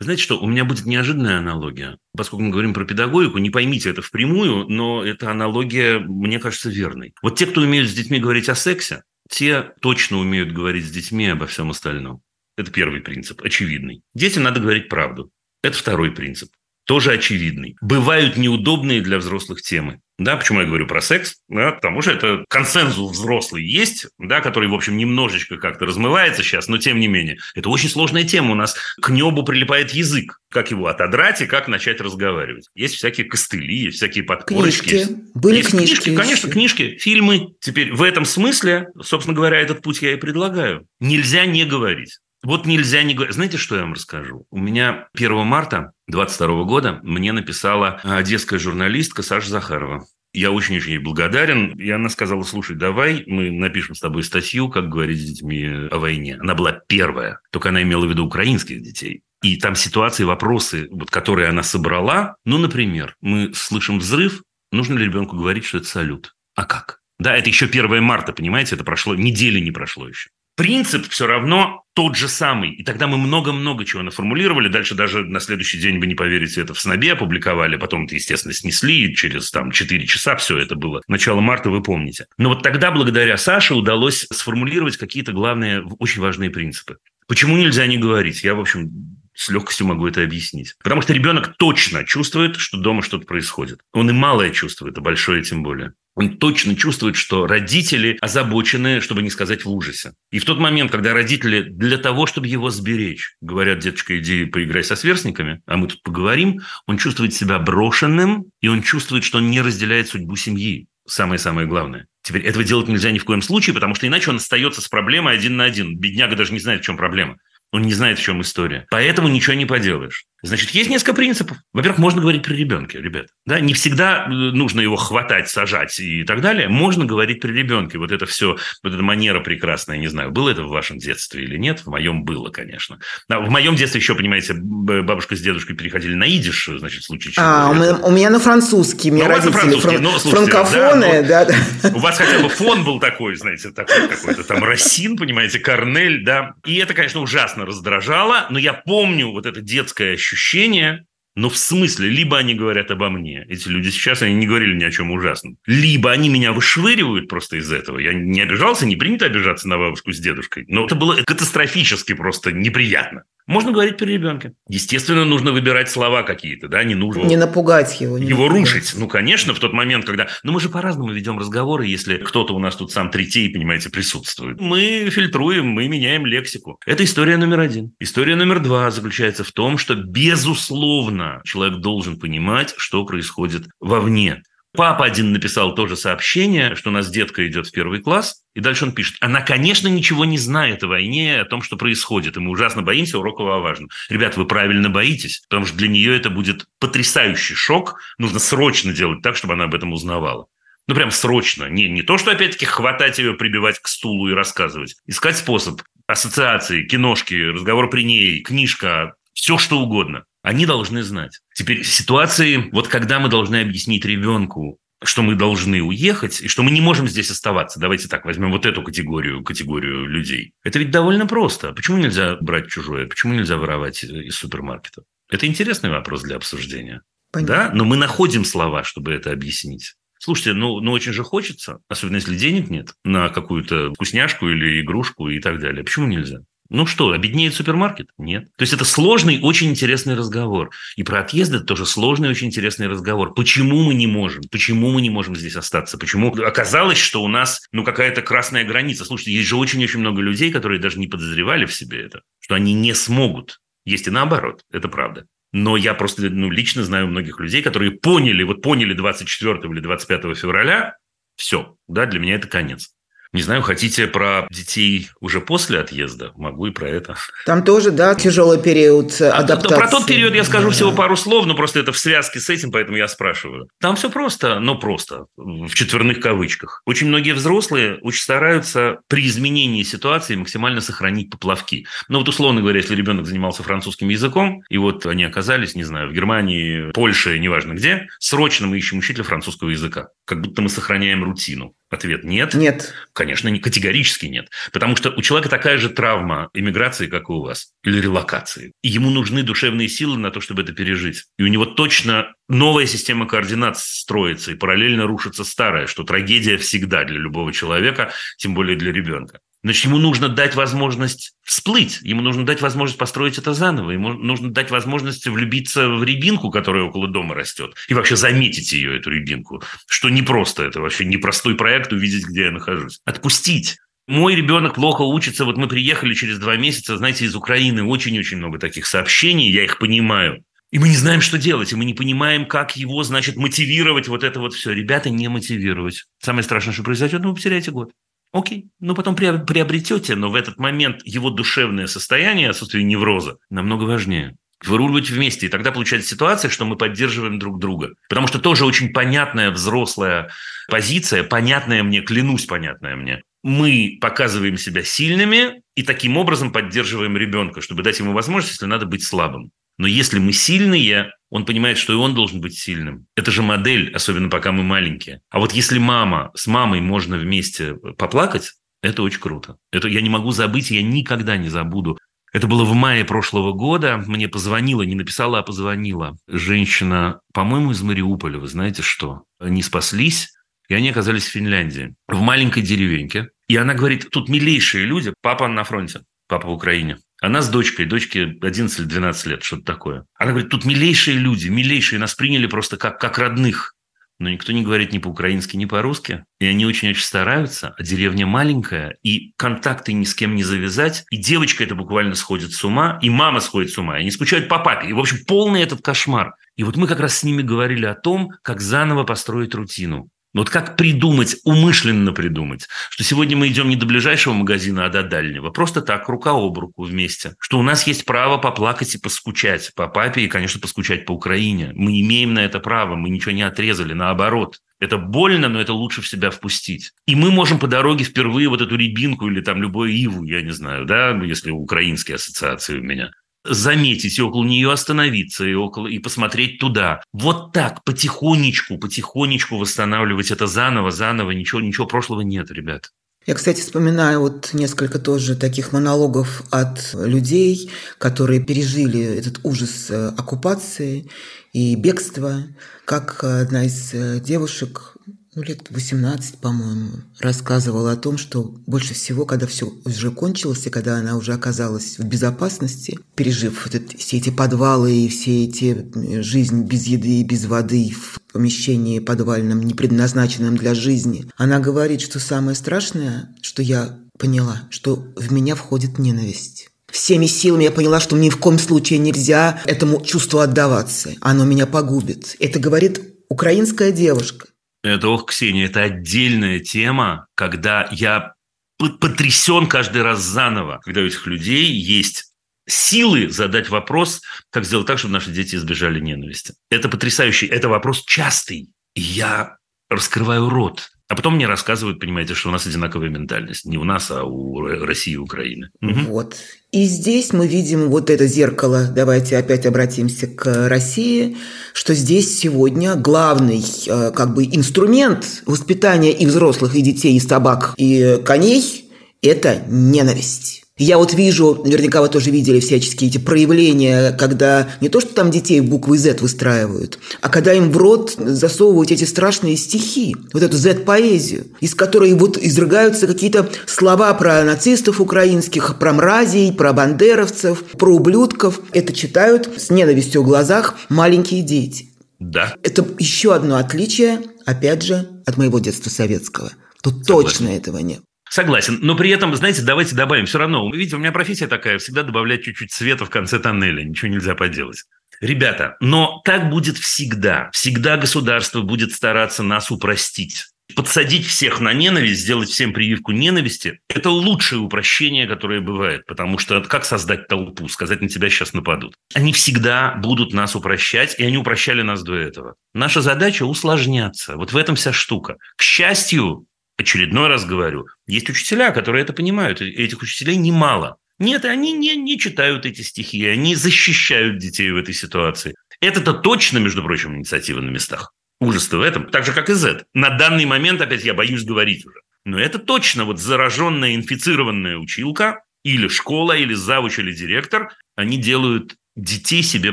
Знаете что, у меня будет неожиданная аналогия. Поскольку мы говорим про педагогику, не поймите это впрямую, но эта аналогия, мне кажется, верной. Вот те, кто умеют с детьми говорить о сексе, те точно умеют говорить с детьми обо всем остальном. Это первый принцип, очевидный. Детям надо говорить правду. Это второй принцип тоже очевидный. Бывают неудобные для взрослых темы. Да, почему я говорю про секс? Да, потому что это консенсус взрослый есть, да, который, в общем, немножечко как-то размывается сейчас, но тем не менее. Это очень сложная тема. У нас к небу прилипает язык. Как его отодрать и как начать разговаривать. Есть всякие костыли, есть всякие подпорочки. Книжки. Были есть книжки. книжки. Конечно, книжки, фильмы. Теперь в этом смысле, собственно говоря, этот путь я и предлагаю. Нельзя не говорить. Вот нельзя не говорить. Знаете, что я вам расскажу? У меня 1 марта 22 года мне написала одесская журналистка Саша Захарова. Я очень-очень ей благодарен. И она сказала, слушай, давай мы напишем с тобой статью, как говорить с детьми о войне. Она была первая, только она имела в виду украинских детей. И там ситуации, вопросы, вот, которые она собрала. Ну, например, мы слышим взрыв, нужно ли ребенку говорить, что это салют? А как? Да, это еще 1 марта, понимаете, это прошло, недели не прошло еще принцип все равно тот же самый. И тогда мы много-много чего наформулировали. Дальше даже на следующий день, вы не поверите, это в СНОБе опубликовали. Потом это, естественно, снесли. Через там 4 часа все это было. Начало марта, вы помните. Но вот тогда, благодаря Саше, удалось сформулировать какие-то главные, очень важные принципы. Почему нельзя не говорить? Я, в общем, с легкостью могу это объяснить. Потому что ребенок точно чувствует, что дома что-то происходит. Он и малое чувствует, а большое тем более он точно чувствует, что родители озабочены, чтобы не сказать в ужасе. И в тот момент, когда родители для того, чтобы его сберечь, говорят, деточка, иди поиграй со сверстниками, а мы тут поговорим, он чувствует себя брошенным, и он чувствует, что он не разделяет судьбу семьи. Самое-самое главное. Теперь этого делать нельзя ни в коем случае, потому что иначе он остается с проблемой один на один. Бедняга даже не знает, в чем проблема. Он не знает, в чем история. Поэтому ничего не поделаешь. Значит, есть несколько принципов. Во-первых, можно говорить при ребенке, ребят. Да, не всегда э, нужно его хватать, сажать и так далее. Можно говорить при ребенке. Вот это все, вот эта манера прекрасная, не знаю, было это в вашем детстве или нет. В моем было, конечно. Да, в моем детстве еще, понимаете, бабушка с дедушкой переходили на идиш, значит, в случае чего. А, у меня, у меня на французский. У меня ну, родители фран... ну, слушайте, франкофоны. Да, да, да. У вас хотя бы фон был такой, знаете, такой какой-то там Рассин, понимаете, Корнель, да. И это, конечно, ужасно раздражало, но я помню вот это детское ощущение ощущение, но в смысле, либо они говорят обо мне, эти люди сейчас, они не говорили ни о чем ужасном, либо они меня вышвыривают просто из этого. Я не обижался, не принято обижаться на бабушку с дедушкой, но это было катастрофически просто неприятно. Можно говорить при ребенке. Естественно, нужно выбирать слова какие-то, да, не нужно... Не напугать его. Не его напугать. рушить. Ну, конечно, в тот момент, когда... Ну, мы же по-разному ведем разговоры, если кто-то у нас тут сам третей, понимаете, присутствует. Мы фильтруем, мы меняем лексику. Это история номер один. История номер два заключается в том, что, безусловно, человек должен понимать, что происходит вовне. Папа один написал тоже сообщение, что у нас детка идет в первый класс, и дальше он пишет, она, конечно, ничего не знает о войне, о том, что происходит, и мы ужасно боимся, урокового важно. Ребят, вы правильно боитесь, потому что для нее это будет потрясающий шок, нужно срочно делать так, чтобы она об этом узнавала. Ну, прям срочно. Не, не то, что, опять-таки, хватать ее, прибивать к стулу и рассказывать. Искать способ. Ассоциации, киношки, разговор при ней, книжка, все что угодно. Они должны знать. Теперь ситуации, вот когда мы должны объяснить ребенку, что мы должны уехать и что мы не можем здесь оставаться. Давайте так, возьмем вот эту категорию, категорию людей. Это ведь довольно просто. Почему нельзя брать чужое? Почему нельзя воровать из супермаркета? Это интересный вопрос для обсуждения. Понятно. Да? Но мы находим слова, чтобы это объяснить. Слушайте, ну, ну очень же хочется, особенно если денег нет на какую-то вкусняшку или игрушку и так далее. Почему нельзя? Ну что, обеднеет супермаркет? Нет. То есть это сложный, очень интересный разговор. И про отъезды тоже сложный, очень интересный разговор. Почему мы не можем? Почему мы не можем здесь остаться? Почему оказалось, что у нас ну, какая-то красная граница? Слушайте, есть же очень-очень много людей, которые даже не подозревали в себе это, что они не смогут. Есть и наоборот, это правда. Но я просто ну, лично знаю многих людей, которые поняли, вот поняли 24 или 25 февраля, все, да, для меня это конец. Не знаю, хотите про детей уже после отъезда? Могу и про это. Там тоже, да, тяжелый период а, адаптации. Про тот период я скажу да. всего пару слов, но просто это в связке с этим, поэтому я спрашиваю. Там все просто, но просто, в четверных кавычках. Очень многие взрослые очень стараются при изменении ситуации максимально сохранить поплавки. Ну вот, условно говоря, если ребенок занимался французским языком, и вот они оказались, не знаю, в Германии, Польше, неважно где, срочно мы ищем учителя французского языка. Как будто мы сохраняем рутину. Ответ – нет. Нет. Конечно, не, категорически нет. Потому что у человека такая же травма иммиграции, как и у вас. Или релокации. И ему нужны душевные силы на то, чтобы это пережить. И у него точно новая система координат строится, и параллельно рушится старая, что трагедия всегда для любого человека, тем более для ребенка. Значит, ему нужно дать возможность всплыть, ему нужно дать возможность построить это заново, ему нужно дать возможность влюбиться в рябинку, которая около дома растет, и вообще заметить ее, эту рябинку, что не просто, это вообще непростой проект увидеть, где я нахожусь. Отпустить. Мой ребенок плохо учится, вот мы приехали через два месяца, знаете, из Украины очень-очень много таких сообщений, я их понимаю. И мы не знаем, что делать, и мы не понимаем, как его, значит, мотивировать вот это вот все. Ребята, не мотивировать. Самое страшное, что произойдет, ну, вы потеряете год. Окей, ну потом приобретете, но в этот момент его душевное состояние, отсутствие невроза, намного важнее. Выруливать вместе. И тогда получается ситуация, что мы поддерживаем друг друга. Потому что тоже очень понятная взрослая позиция, понятная мне, клянусь, понятная мне. Мы показываем себя сильными и таким образом поддерживаем ребенка, чтобы дать ему возможность, если надо, быть слабым. Но если мы сильные, он понимает, что и он должен быть сильным. Это же модель, особенно пока мы маленькие. А вот если мама с мамой можно вместе поплакать, это очень круто. Это я не могу забыть, я никогда не забуду. Это было в мае прошлого года. Мне позвонила, не написала, а позвонила. Женщина, по-моему, из Мариуполя. Вы знаете что? Они спаслись, и они оказались в Финляндии, в маленькой деревеньке. И она говорит, тут милейшие люди. Папа на фронте, папа в Украине. Она с дочкой, дочке 11 или 12 лет, что-то такое. Она говорит, тут милейшие люди, милейшие, нас приняли просто как, как родных. Но никто не говорит ни по-украински, ни по-русски. И они очень-очень стараются, а деревня маленькая, и контакты ни с кем не завязать. И девочка это буквально сходит с ума, и мама сходит с ума. И они скучают по папе. И, в общем, полный этот кошмар. И вот мы как раз с ними говорили о том, как заново построить рутину. Ну, вот как придумать, умышленно придумать, что сегодня мы идем не до ближайшего магазина, а до дальнего. Просто так, рука об руку вместе. Что у нас есть право поплакать и поскучать по папе и, конечно, поскучать по Украине. Мы имеем на это право, мы ничего не отрезали, наоборот. Это больно, но это лучше в себя впустить. И мы можем по дороге впервые вот эту рябинку или там любую иву, я не знаю, да, если украинские ассоциации у меня, заметить и около нее остановиться, и, около, и посмотреть туда. Вот так, потихонечку, потихонечку восстанавливать это заново, заново. Ничего, ничего прошлого нет, ребят. Я, кстати, вспоминаю вот несколько тоже таких монологов от людей, которые пережили этот ужас э, оккупации и бегства, как одна из э, девушек ну, лет 18, по-моему, рассказывала о том, что больше всего, когда все уже кончилось, и когда она уже оказалась в безопасности, пережив вот это, все эти подвалы и все эти э, жизнь без еды и без воды в помещении подвальном, не предназначенном для жизни, она говорит, что самое страшное, что я поняла, что в меня входит ненависть. Всеми силами я поняла, что ни в коем случае нельзя этому чувству отдаваться. Оно меня погубит. Это говорит украинская девушка. Это, ох, Ксения, это отдельная тема, когда я потрясен каждый раз заново, когда у этих людей есть силы задать вопрос, как сделать так, чтобы наши дети избежали ненависти. Это потрясающий, это вопрос частый. И я раскрываю рот. А потом мне рассказывают, понимаете, что у нас одинаковая ментальность. Не у нас, а у России и Украины. Вот. И здесь мы видим вот это зеркало. Давайте опять обратимся к России, что здесь сегодня главный э, как бы инструмент воспитания и взрослых, и детей, и собак, и коней – это ненависть. Я вот вижу, наверняка вы тоже видели всяческие эти проявления, когда не то, что там детей буквы Z выстраивают, а когда им в рот засовывают эти страшные стихи, вот эту Z-поэзию, из которой вот изрыгаются какие-то слова про нацистов украинских, про мразей, про бандеровцев, про ублюдков. Это читают с ненавистью в глазах маленькие дети. Да. Это еще одно отличие, опять же, от моего детства советского. Тут Согласен. точно этого нет. Согласен. Но при этом, знаете, давайте добавим все равно. Видите, у меня профессия такая, всегда добавлять чуть-чуть света в конце тоннеля. Ничего нельзя поделать. Ребята, но так будет всегда. Всегда государство будет стараться нас упростить. Подсадить всех на ненависть, сделать всем прививку ненависти – это лучшее упрощение, которое бывает. Потому что как создать толпу? Сказать, на тебя сейчас нападут. Они всегда будут нас упрощать, и они упрощали нас до этого. Наша задача – усложняться. Вот в этом вся штука. К счастью, очередной раз говорю, есть учителя, которые это понимают, этих учителей немало. Нет, они не, не читают эти стихи, они защищают детей в этой ситуации. Это-то точно, между прочим, инициатива на местах. Ужас-то в этом. Так же, как и Z. На данный момент, опять я боюсь говорить уже. Но это точно вот зараженная, инфицированная училка или школа, или завуч, или директор, они делают детей себе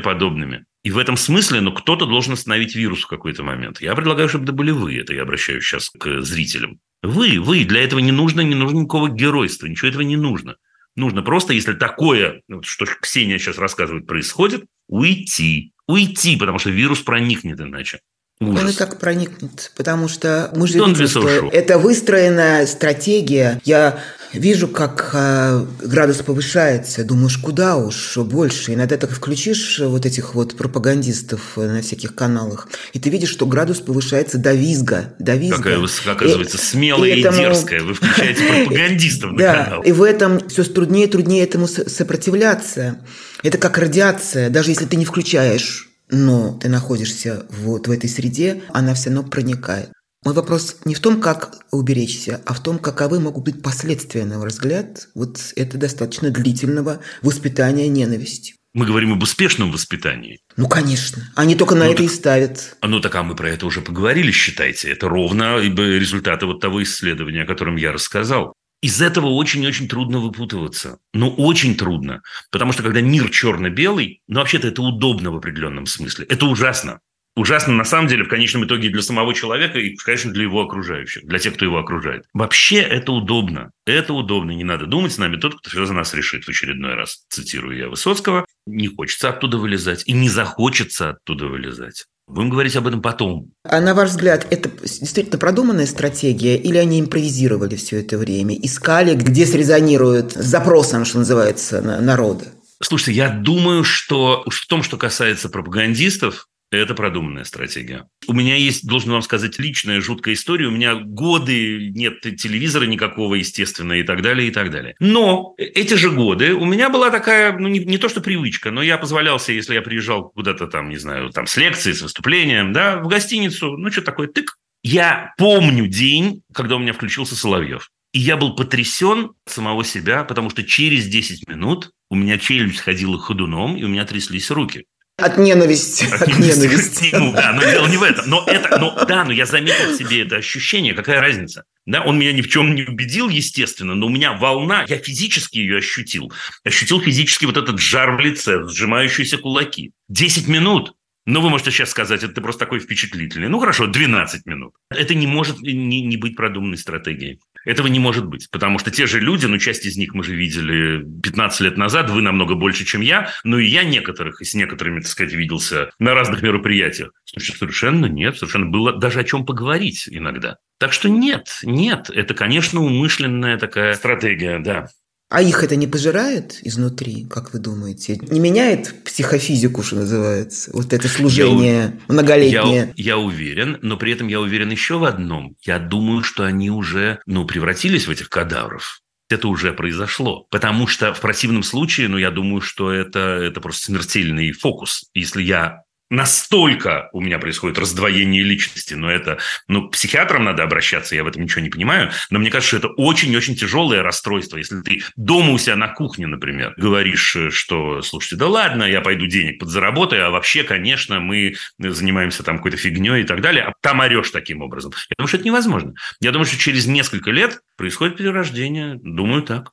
подобными. И в этом смысле, ну, кто-то должен остановить вирус в какой-то момент. Я предлагаю, чтобы это были вы. Это я обращаюсь сейчас к зрителям. Вы, вы. Для этого не нужно, не нужно никакого геройства. Ничего этого не нужно. Нужно просто, если такое, что Ксения сейчас рассказывает, происходит, уйти. Уйти, потому что вирус проникнет иначе. Ужас. Он и так проникнет, потому что мы же видим, что это выстроенная стратегия. Я вижу, как э, градус повышается. Думаешь, куда уж больше. Иногда так включишь вот этих вот пропагандистов на всяких каналах, и ты видишь, что градус повышается до визга. До визга. Какая вы, оказывается, и, смелая и, этому... и дерзкая. Вы включаете (laughs) пропагандистов на да, канал. И в этом все труднее и труднее этому сопротивляться. Это как радиация. Даже если ты не включаешь но ты находишься вот в этой среде, она все равно проникает. Мой вопрос не в том, как уберечься, а в том, каковы могут быть последствия, на мой взгляд, вот это достаточно длительного воспитания ненависти. Мы говорим об успешном воспитании. Ну, конечно. Они только на ну, это так, и ставят. Ну, так а мы про это уже поговорили, считайте. Это ровно результаты вот того исследования, о котором я рассказал. Из этого очень-очень трудно выпутываться. Ну, очень трудно. Потому что когда мир черно-белый, ну, вообще-то это удобно в определенном смысле. Это ужасно. Ужасно, на самом деле, в конечном итоге для самого человека и, конечно, для его окружающих, для тех, кто его окружает. Вообще это удобно. Это удобно. Не надо думать с нами тот, кто все за нас решит. В очередной раз цитирую я Высоцкого. Не хочется оттуда вылезать и не захочется оттуда вылезать. Будем говорить об этом потом. А на ваш взгляд, это действительно продуманная стратегия или они импровизировали все это время? Искали, где срезонирует с запросом, что называется, народа? Слушайте, я думаю, что уж в том, что касается пропагандистов, это продуманная стратегия. У меня есть, должен вам сказать, личная жуткая история. У меня годы нет телевизора никакого, естественно, и так далее, и так далее. Но эти же годы у меня была такая, ну, не, не то что привычка, но я позволял себе, если я приезжал куда-то там, не знаю, там с лекцией, с выступлением, да, в гостиницу, ну, что такое, тык. Я помню день, когда у меня включился Соловьев. И я был потрясен самого себя, потому что через 10 минут у меня челюсть ходила ходуном, и у меня тряслись руки. От ненависти. От, от ненависти. (laughs) Ну, да, но дело не в этом. Но это, но, да, но я заметил в себе это ощущение. Какая разница? Да, он меня ни в чем не убедил, естественно, но у меня волна, я физически ее ощутил. Ощутил физически вот этот жар в лице, сжимающиеся кулаки. Десять минут. Ну, вы можете сейчас сказать, это ты просто такой впечатлительный. Ну, хорошо, 12 минут. Это не может не, не быть продуманной стратегией. Этого не может быть, потому что те же люди, ну, часть из них мы же видели 15 лет назад, вы намного больше, чем я, но и я некоторых, и с некоторыми, так сказать, виделся на разных мероприятиях. Слушай, совершенно нет, совершенно было даже о чем поговорить иногда. Так что нет, нет, это, конечно, умышленная такая стратегия, да. А их это не пожирает изнутри, как вы думаете? Не меняет психофизику, что называется? Вот это служение я, многолетнее. Я, я уверен, но при этом я уверен еще в одном. Я думаю, что они уже ну, превратились в этих кадавров это уже произошло. Потому что в противном случае, ну, я думаю, что это, это просто смертельный фокус. Если я настолько у меня происходит раздвоение личности, но это, ну, к психиатрам надо обращаться, я в этом ничего не понимаю, но мне кажется, что это очень-очень тяжелое расстройство. Если ты дома у себя на кухне, например, говоришь, что, слушайте, да ладно, я пойду денег подзаработаю, а вообще, конечно, мы занимаемся там какой-то фигней и так далее, а там орешь таким образом. Я думаю, что это невозможно. Я думаю, что через несколько лет происходит перерождение. Думаю, так.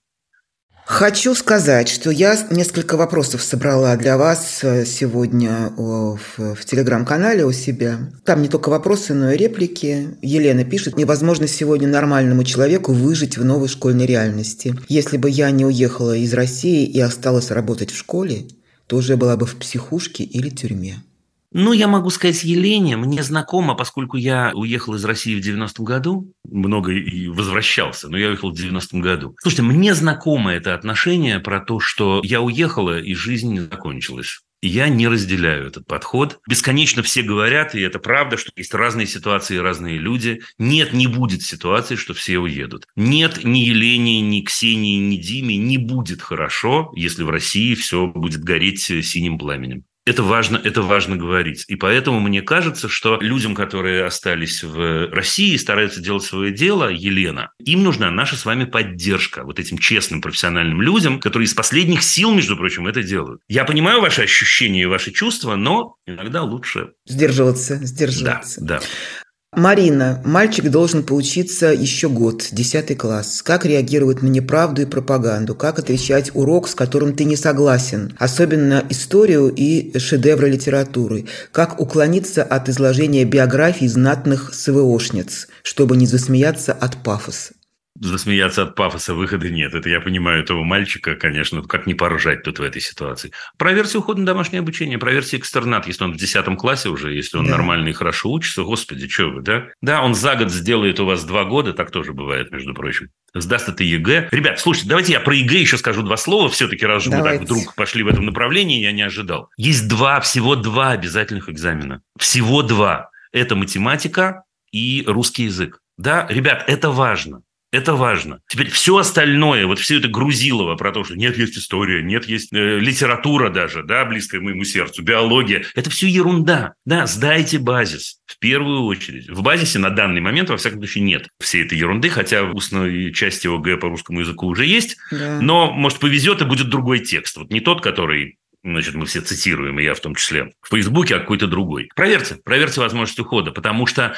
Хочу сказать, что я несколько вопросов собрала для вас э, сегодня в, в телеграм-канале у себя. Там не только вопросы, но и реплики. Елена пишет, невозможно сегодня нормальному человеку выжить в новой школьной реальности. Если бы я не уехала из России и осталась работать в школе, то уже была бы в психушке или тюрьме. Ну, я могу сказать Елене, мне знакомо, поскольку я уехал из России в 90-м году, много и возвращался, но я уехал в 90-м году. Слушайте, мне знакомо это отношение про то, что я уехала, и жизнь закончилась. Я не разделяю этот подход. Бесконечно все говорят, и это правда, что есть разные ситуации и разные люди. Нет, не будет ситуации, что все уедут. Нет, ни Елене, ни Ксении, ни Диме не будет хорошо, если в России все будет гореть синим пламенем. Это важно, это важно говорить. И поэтому мне кажется, что людям, которые остались в России и стараются делать свое дело, Елена, им нужна наша с вами поддержка вот этим честным профессиональным людям, которые из последних сил, между прочим, это делают. Я понимаю ваши ощущения и ваши чувства, но иногда лучше... Сдерживаться, сдерживаться. Да, да. Марина, мальчик должен поучиться еще год, 10 класс. Как реагировать на неправду и пропаганду? Как отвечать урок, с которым ты не согласен? Особенно историю и шедевры литературы. Как уклониться от изложения биографий знатных СВОшниц, чтобы не засмеяться от пафоса? Засмеяться от пафоса выхода нет. Это я понимаю этого мальчика, конечно, как не поржать тут в этой ситуации. Проверьте уход на домашнее обучение, проверьте экстернат, если он в 10 классе уже, если он да. нормально и хорошо учится. Господи, что вы, да? Да, он за год сделает у вас два года, так тоже бывает, между прочим. Сдаст это ЕГЭ. Ребят, слушайте, давайте я про ЕГЭ еще скажу два слова, все-таки, раз же мы так вдруг пошли в этом направлении, я не ожидал. Есть два, всего два обязательных экзамена. Всего два. Это математика и русский язык. Да, ребят, это важно. Это важно. Теперь все остальное, вот все это грузилово про то, что нет, есть история, нет, есть э, литература даже, да, близкая моему сердцу, биология. Это все ерунда. Да, сдайте базис в первую очередь. В базисе на данный момент, во всяком случае, нет всей этой ерунды, хотя в устной части ОГЭ по русскому языку уже есть. Да. Но, может, повезет и будет другой текст. Вот не тот, который значит, мы все цитируем, и я в том числе, в Фейсбуке, а какой-то другой. Проверьте, проверьте возможность ухода, потому что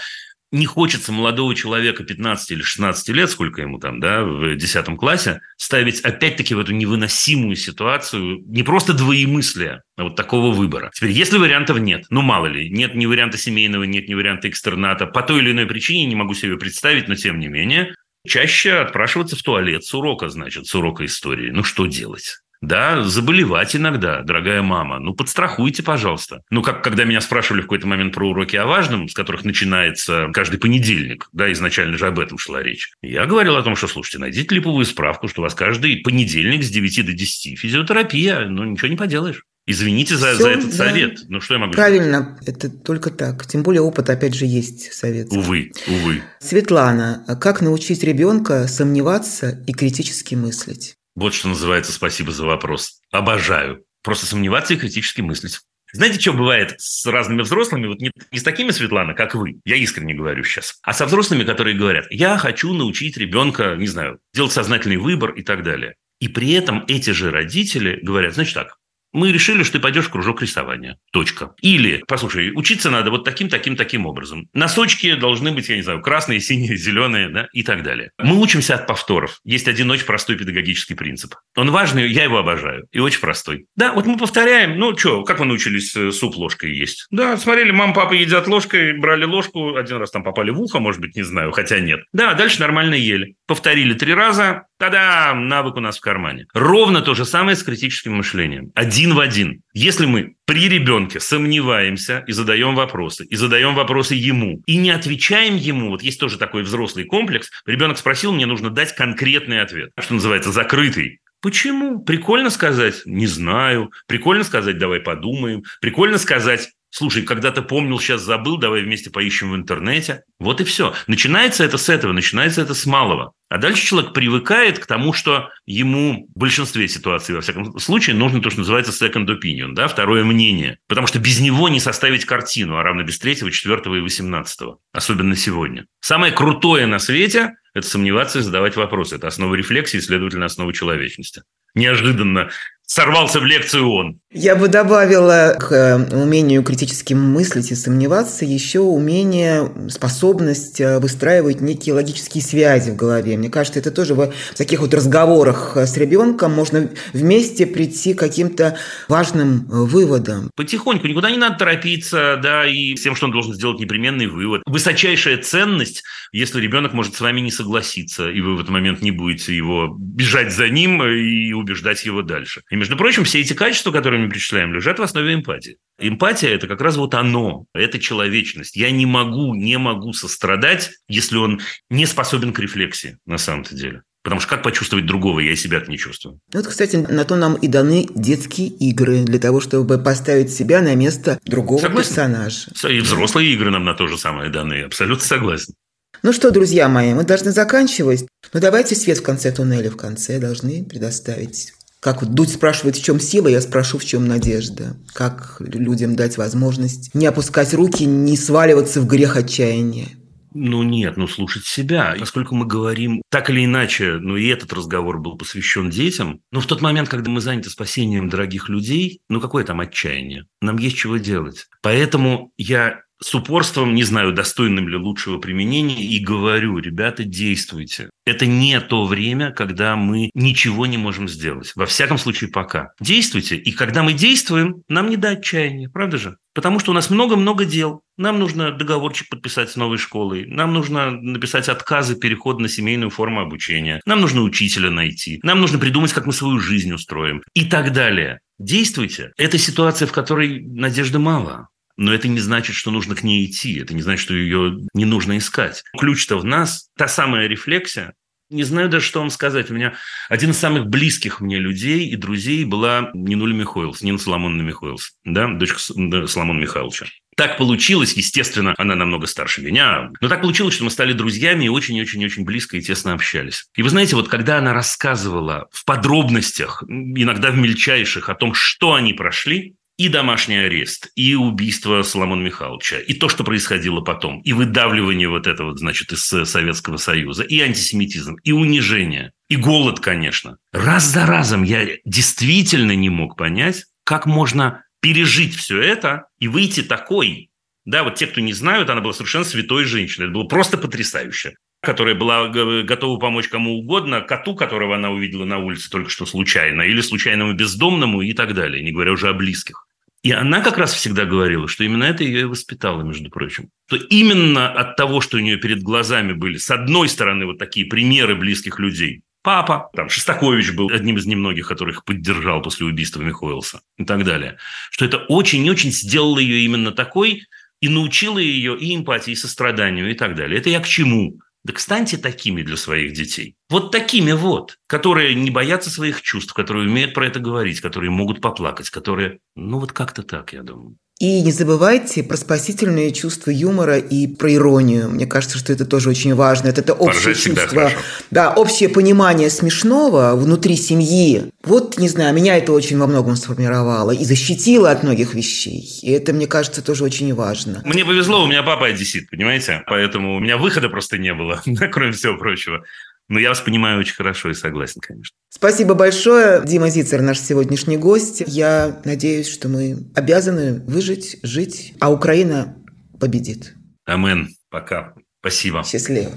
не хочется молодого человека 15 или 16 лет, сколько ему там, да, в 10 классе, ставить опять-таки в эту невыносимую ситуацию не просто двоемыслия, а вот такого выбора. Теперь, если вариантов нет, ну мало ли, нет ни варианта семейного, нет ни варианта экстерната, по той или иной причине не могу себе представить, но тем не менее, чаще отпрашиваться в туалет с урока, значит, с урока истории. Ну что делать? Да, заболевать иногда, дорогая мама. Ну, подстрахуйте, пожалуйста. Ну, как когда меня спрашивали в какой-то момент про уроки о важном, с которых начинается каждый понедельник, да, изначально же об этом шла речь. Я говорил о том, что, слушайте, найдите липовую справку, что у вас каждый понедельник с 9 до 10 физиотерапия. Ну, ничего не поделаешь. Извините за, Все, за этот да. совет. Ну, что я могу Правильно, сказать? это только так. Тем более опыт, опять же, есть совет. Увы, увы. Светлана, как научить ребенка сомневаться и критически мыслить? Вот что называется «спасибо за вопрос». Обожаю. Просто сомневаться и критически мыслить. Знаете, что бывает с разными взрослыми? Вот не, не с такими, Светлана, как вы, я искренне говорю сейчас, а со взрослыми, которые говорят, я хочу научить ребенка, не знаю, делать сознательный выбор и так далее. И при этом эти же родители говорят, значит так, мы решили, что ты пойдешь в кружок рисования. Точка. Или, послушай, учиться надо вот таким, таким, таким образом. Носочки должны быть, я не знаю, красные, синие, зеленые, да, и так далее. Мы учимся от повторов. Есть один очень простой педагогический принцип. Он важный, я его обожаю. И очень простой. Да, вот мы повторяем. Ну, что, как вы научились э, суп ложкой есть? Да, смотрели, мама, папа едят ложкой, брали ложку, один раз там попали в ухо, может быть, не знаю, хотя нет. Да, дальше нормально ели. Повторили три раза, Тогда навык у нас в кармане. Ровно то же самое с критическим мышлением. Один в один. Если мы при ребенке сомневаемся и задаем вопросы, и задаем вопросы ему, и не отвечаем ему, вот есть тоже такой взрослый комплекс, ребенок спросил, мне нужно дать конкретный ответ, что называется закрытый. Почему? Прикольно сказать «не знаю», прикольно сказать «давай подумаем», прикольно сказать Слушай, когда-то помнил, сейчас забыл, давай вместе поищем в интернете. Вот и все. Начинается это с этого, начинается это с малого. А дальше человек привыкает к тому, что ему в большинстве ситуаций, во всяком случае, нужно то, что называется second opinion, да, второе мнение. Потому что без него не составить картину, а равно без третьего, четвертого и восемнадцатого. Особенно сегодня. Самое крутое на свете – это сомневаться и задавать вопросы. Это основа рефлексии, следовательно, основа человечности. Неожиданно сорвался в лекцию он. Я бы добавила к э, умению критически мыслить и сомневаться еще умение, способность э, выстраивать некие логические связи в голове. Мне кажется, это тоже в таких вот разговорах с ребенком можно вместе прийти к каким-то важным выводам. Потихоньку, никуда не надо торопиться, да, и всем, что он должен сделать непременный вывод. Высочайшая ценность, если ребенок может с вами не согласиться, и вы в этот момент не будете его бежать за ним и убеждать его дальше. И, между прочим, все эти качества, которые мы перечисляем, лежат в основе эмпатии. Эмпатия – это как раз вот оно, это человечность. Я не могу, не могу сострадать, если он не способен к рефлексии на самом-то деле. Потому что как почувствовать другого, я и себя не чувствую. Вот, кстати, на то нам и даны детские игры, для того, чтобы поставить себя на место другого согласен. персонажа. И взрослые игры нам на то же самое даны, абсолютно согласен. Ну что, друзья мои, мы должны заканчивать. Но давайте свет в конце туннеля в конце должны предоставить как вот Дудь спрашивает, в чем сила, я спрошу, в чем надежда. Как людям дать возможность не опускать руки, не сваливаться в грех отчаяния. Ну нет, ну слушать себя. Поскольку мы говорим так или иначе, ну и этот разговор был посвящен детям, но в тот момент, когда мы заняты спасением дорогих людей, ну какое там отчаяние? Нам есть чего делать. Поэтому я с упорством, не знаю, достойным ли лучшего применения, и говорю, ребята, действуйте. Это не то время, когда мы ничего не можем сделать. Во всяком случае, пока. Действуйте. И когда мы действуем, нам не до отчаяния, правда же? Потому что у нас много-много дел. Нам нужно договорчик подписать с новой школой. Нам нужно написать отказы перехода на семейную форму обучения. Нам нужно учителя найти. Нам нужно придумать, как мы свою жизнь устроим. И так далее. Действуйте. Это ситуация, в которой надежды мало. Но это не значит, что нужно к ней идти. Это не значит, что ее не нужно искать. Ключ-то в нас, та самая рефлексия. Не знаю даже, что вам сказать. У меня один из самых близких мне людей и друзей была Нинуля Михоилс, Нина Соломоновна Михоилс, да, дочка Соломона Михайловича. Так получилось, естественно, она намного старше меня, но так получилось, что мы стали друзьями и очень-очень-очень близко и тесно общались. И вы знаете, вот когда она рассказывала в подробностях, иногда в мельчайших, о том, что они прошли, и домашний арест, и убийство Соломона Михайловича, и то, что происходило потом, и выдавливание вот этого, значит, из Советского Союза, и антисемитизм, и унижение, и голод, конечно. Раз за разом я действительно не мог понять, как можно пережить все это и выйти такой. Да, вот те, кто не знают, она была совершенно святой женщиной. Это было просто потрясающе которая была готова помочь кому угодно, коту, которого она увидела на улице только что случайно, или случайному бездомному и так далее, не говоря уже о близких. И она как раз всегда говорила, что именно это ее и воспитало, между прочим. Что именно от того, что у нее перед глазами были, с одной стороны, вот такие примеры близких людей, папа, там, Шестакович был одним из немногих, которых поддержал после убийства Михоэлса и так далее, что это очень-очень сделало ее именно такой и научило ее и эмпатии, и состраданию и так далее. Это я к чему? Так станьте такими для своих детей. Вот такими вот, которые не боятся своих чувств, которые умеют про это говорить, которые могут поплакать, которые... Ну вот как-то так, я думаю. И не забывайте про спасительное чувство юмора и про иронию. Мне кажется, что это тоже очень важно. Это, это общее чувство, да, общее понимание смешного внутри семьи. Вот, не знаю, меня это очень во многом сформировало и защитило от многих вещей. И это, мне кажется, тоже очень важно. Мне повезло, у меня папа одессит, понимаете? Поэтому у меня выхода просто не было, (laughs) кроме всего прочего. Но я вас понимаю очень хорошо и согласен, конечно. Спасибо большое. Дима Зицер, наш сегодняшний гость. Я надеюсь, что мы обязаны выжить, жить, а Украина победит. Амен. Пока. Спасибо. Счастливо.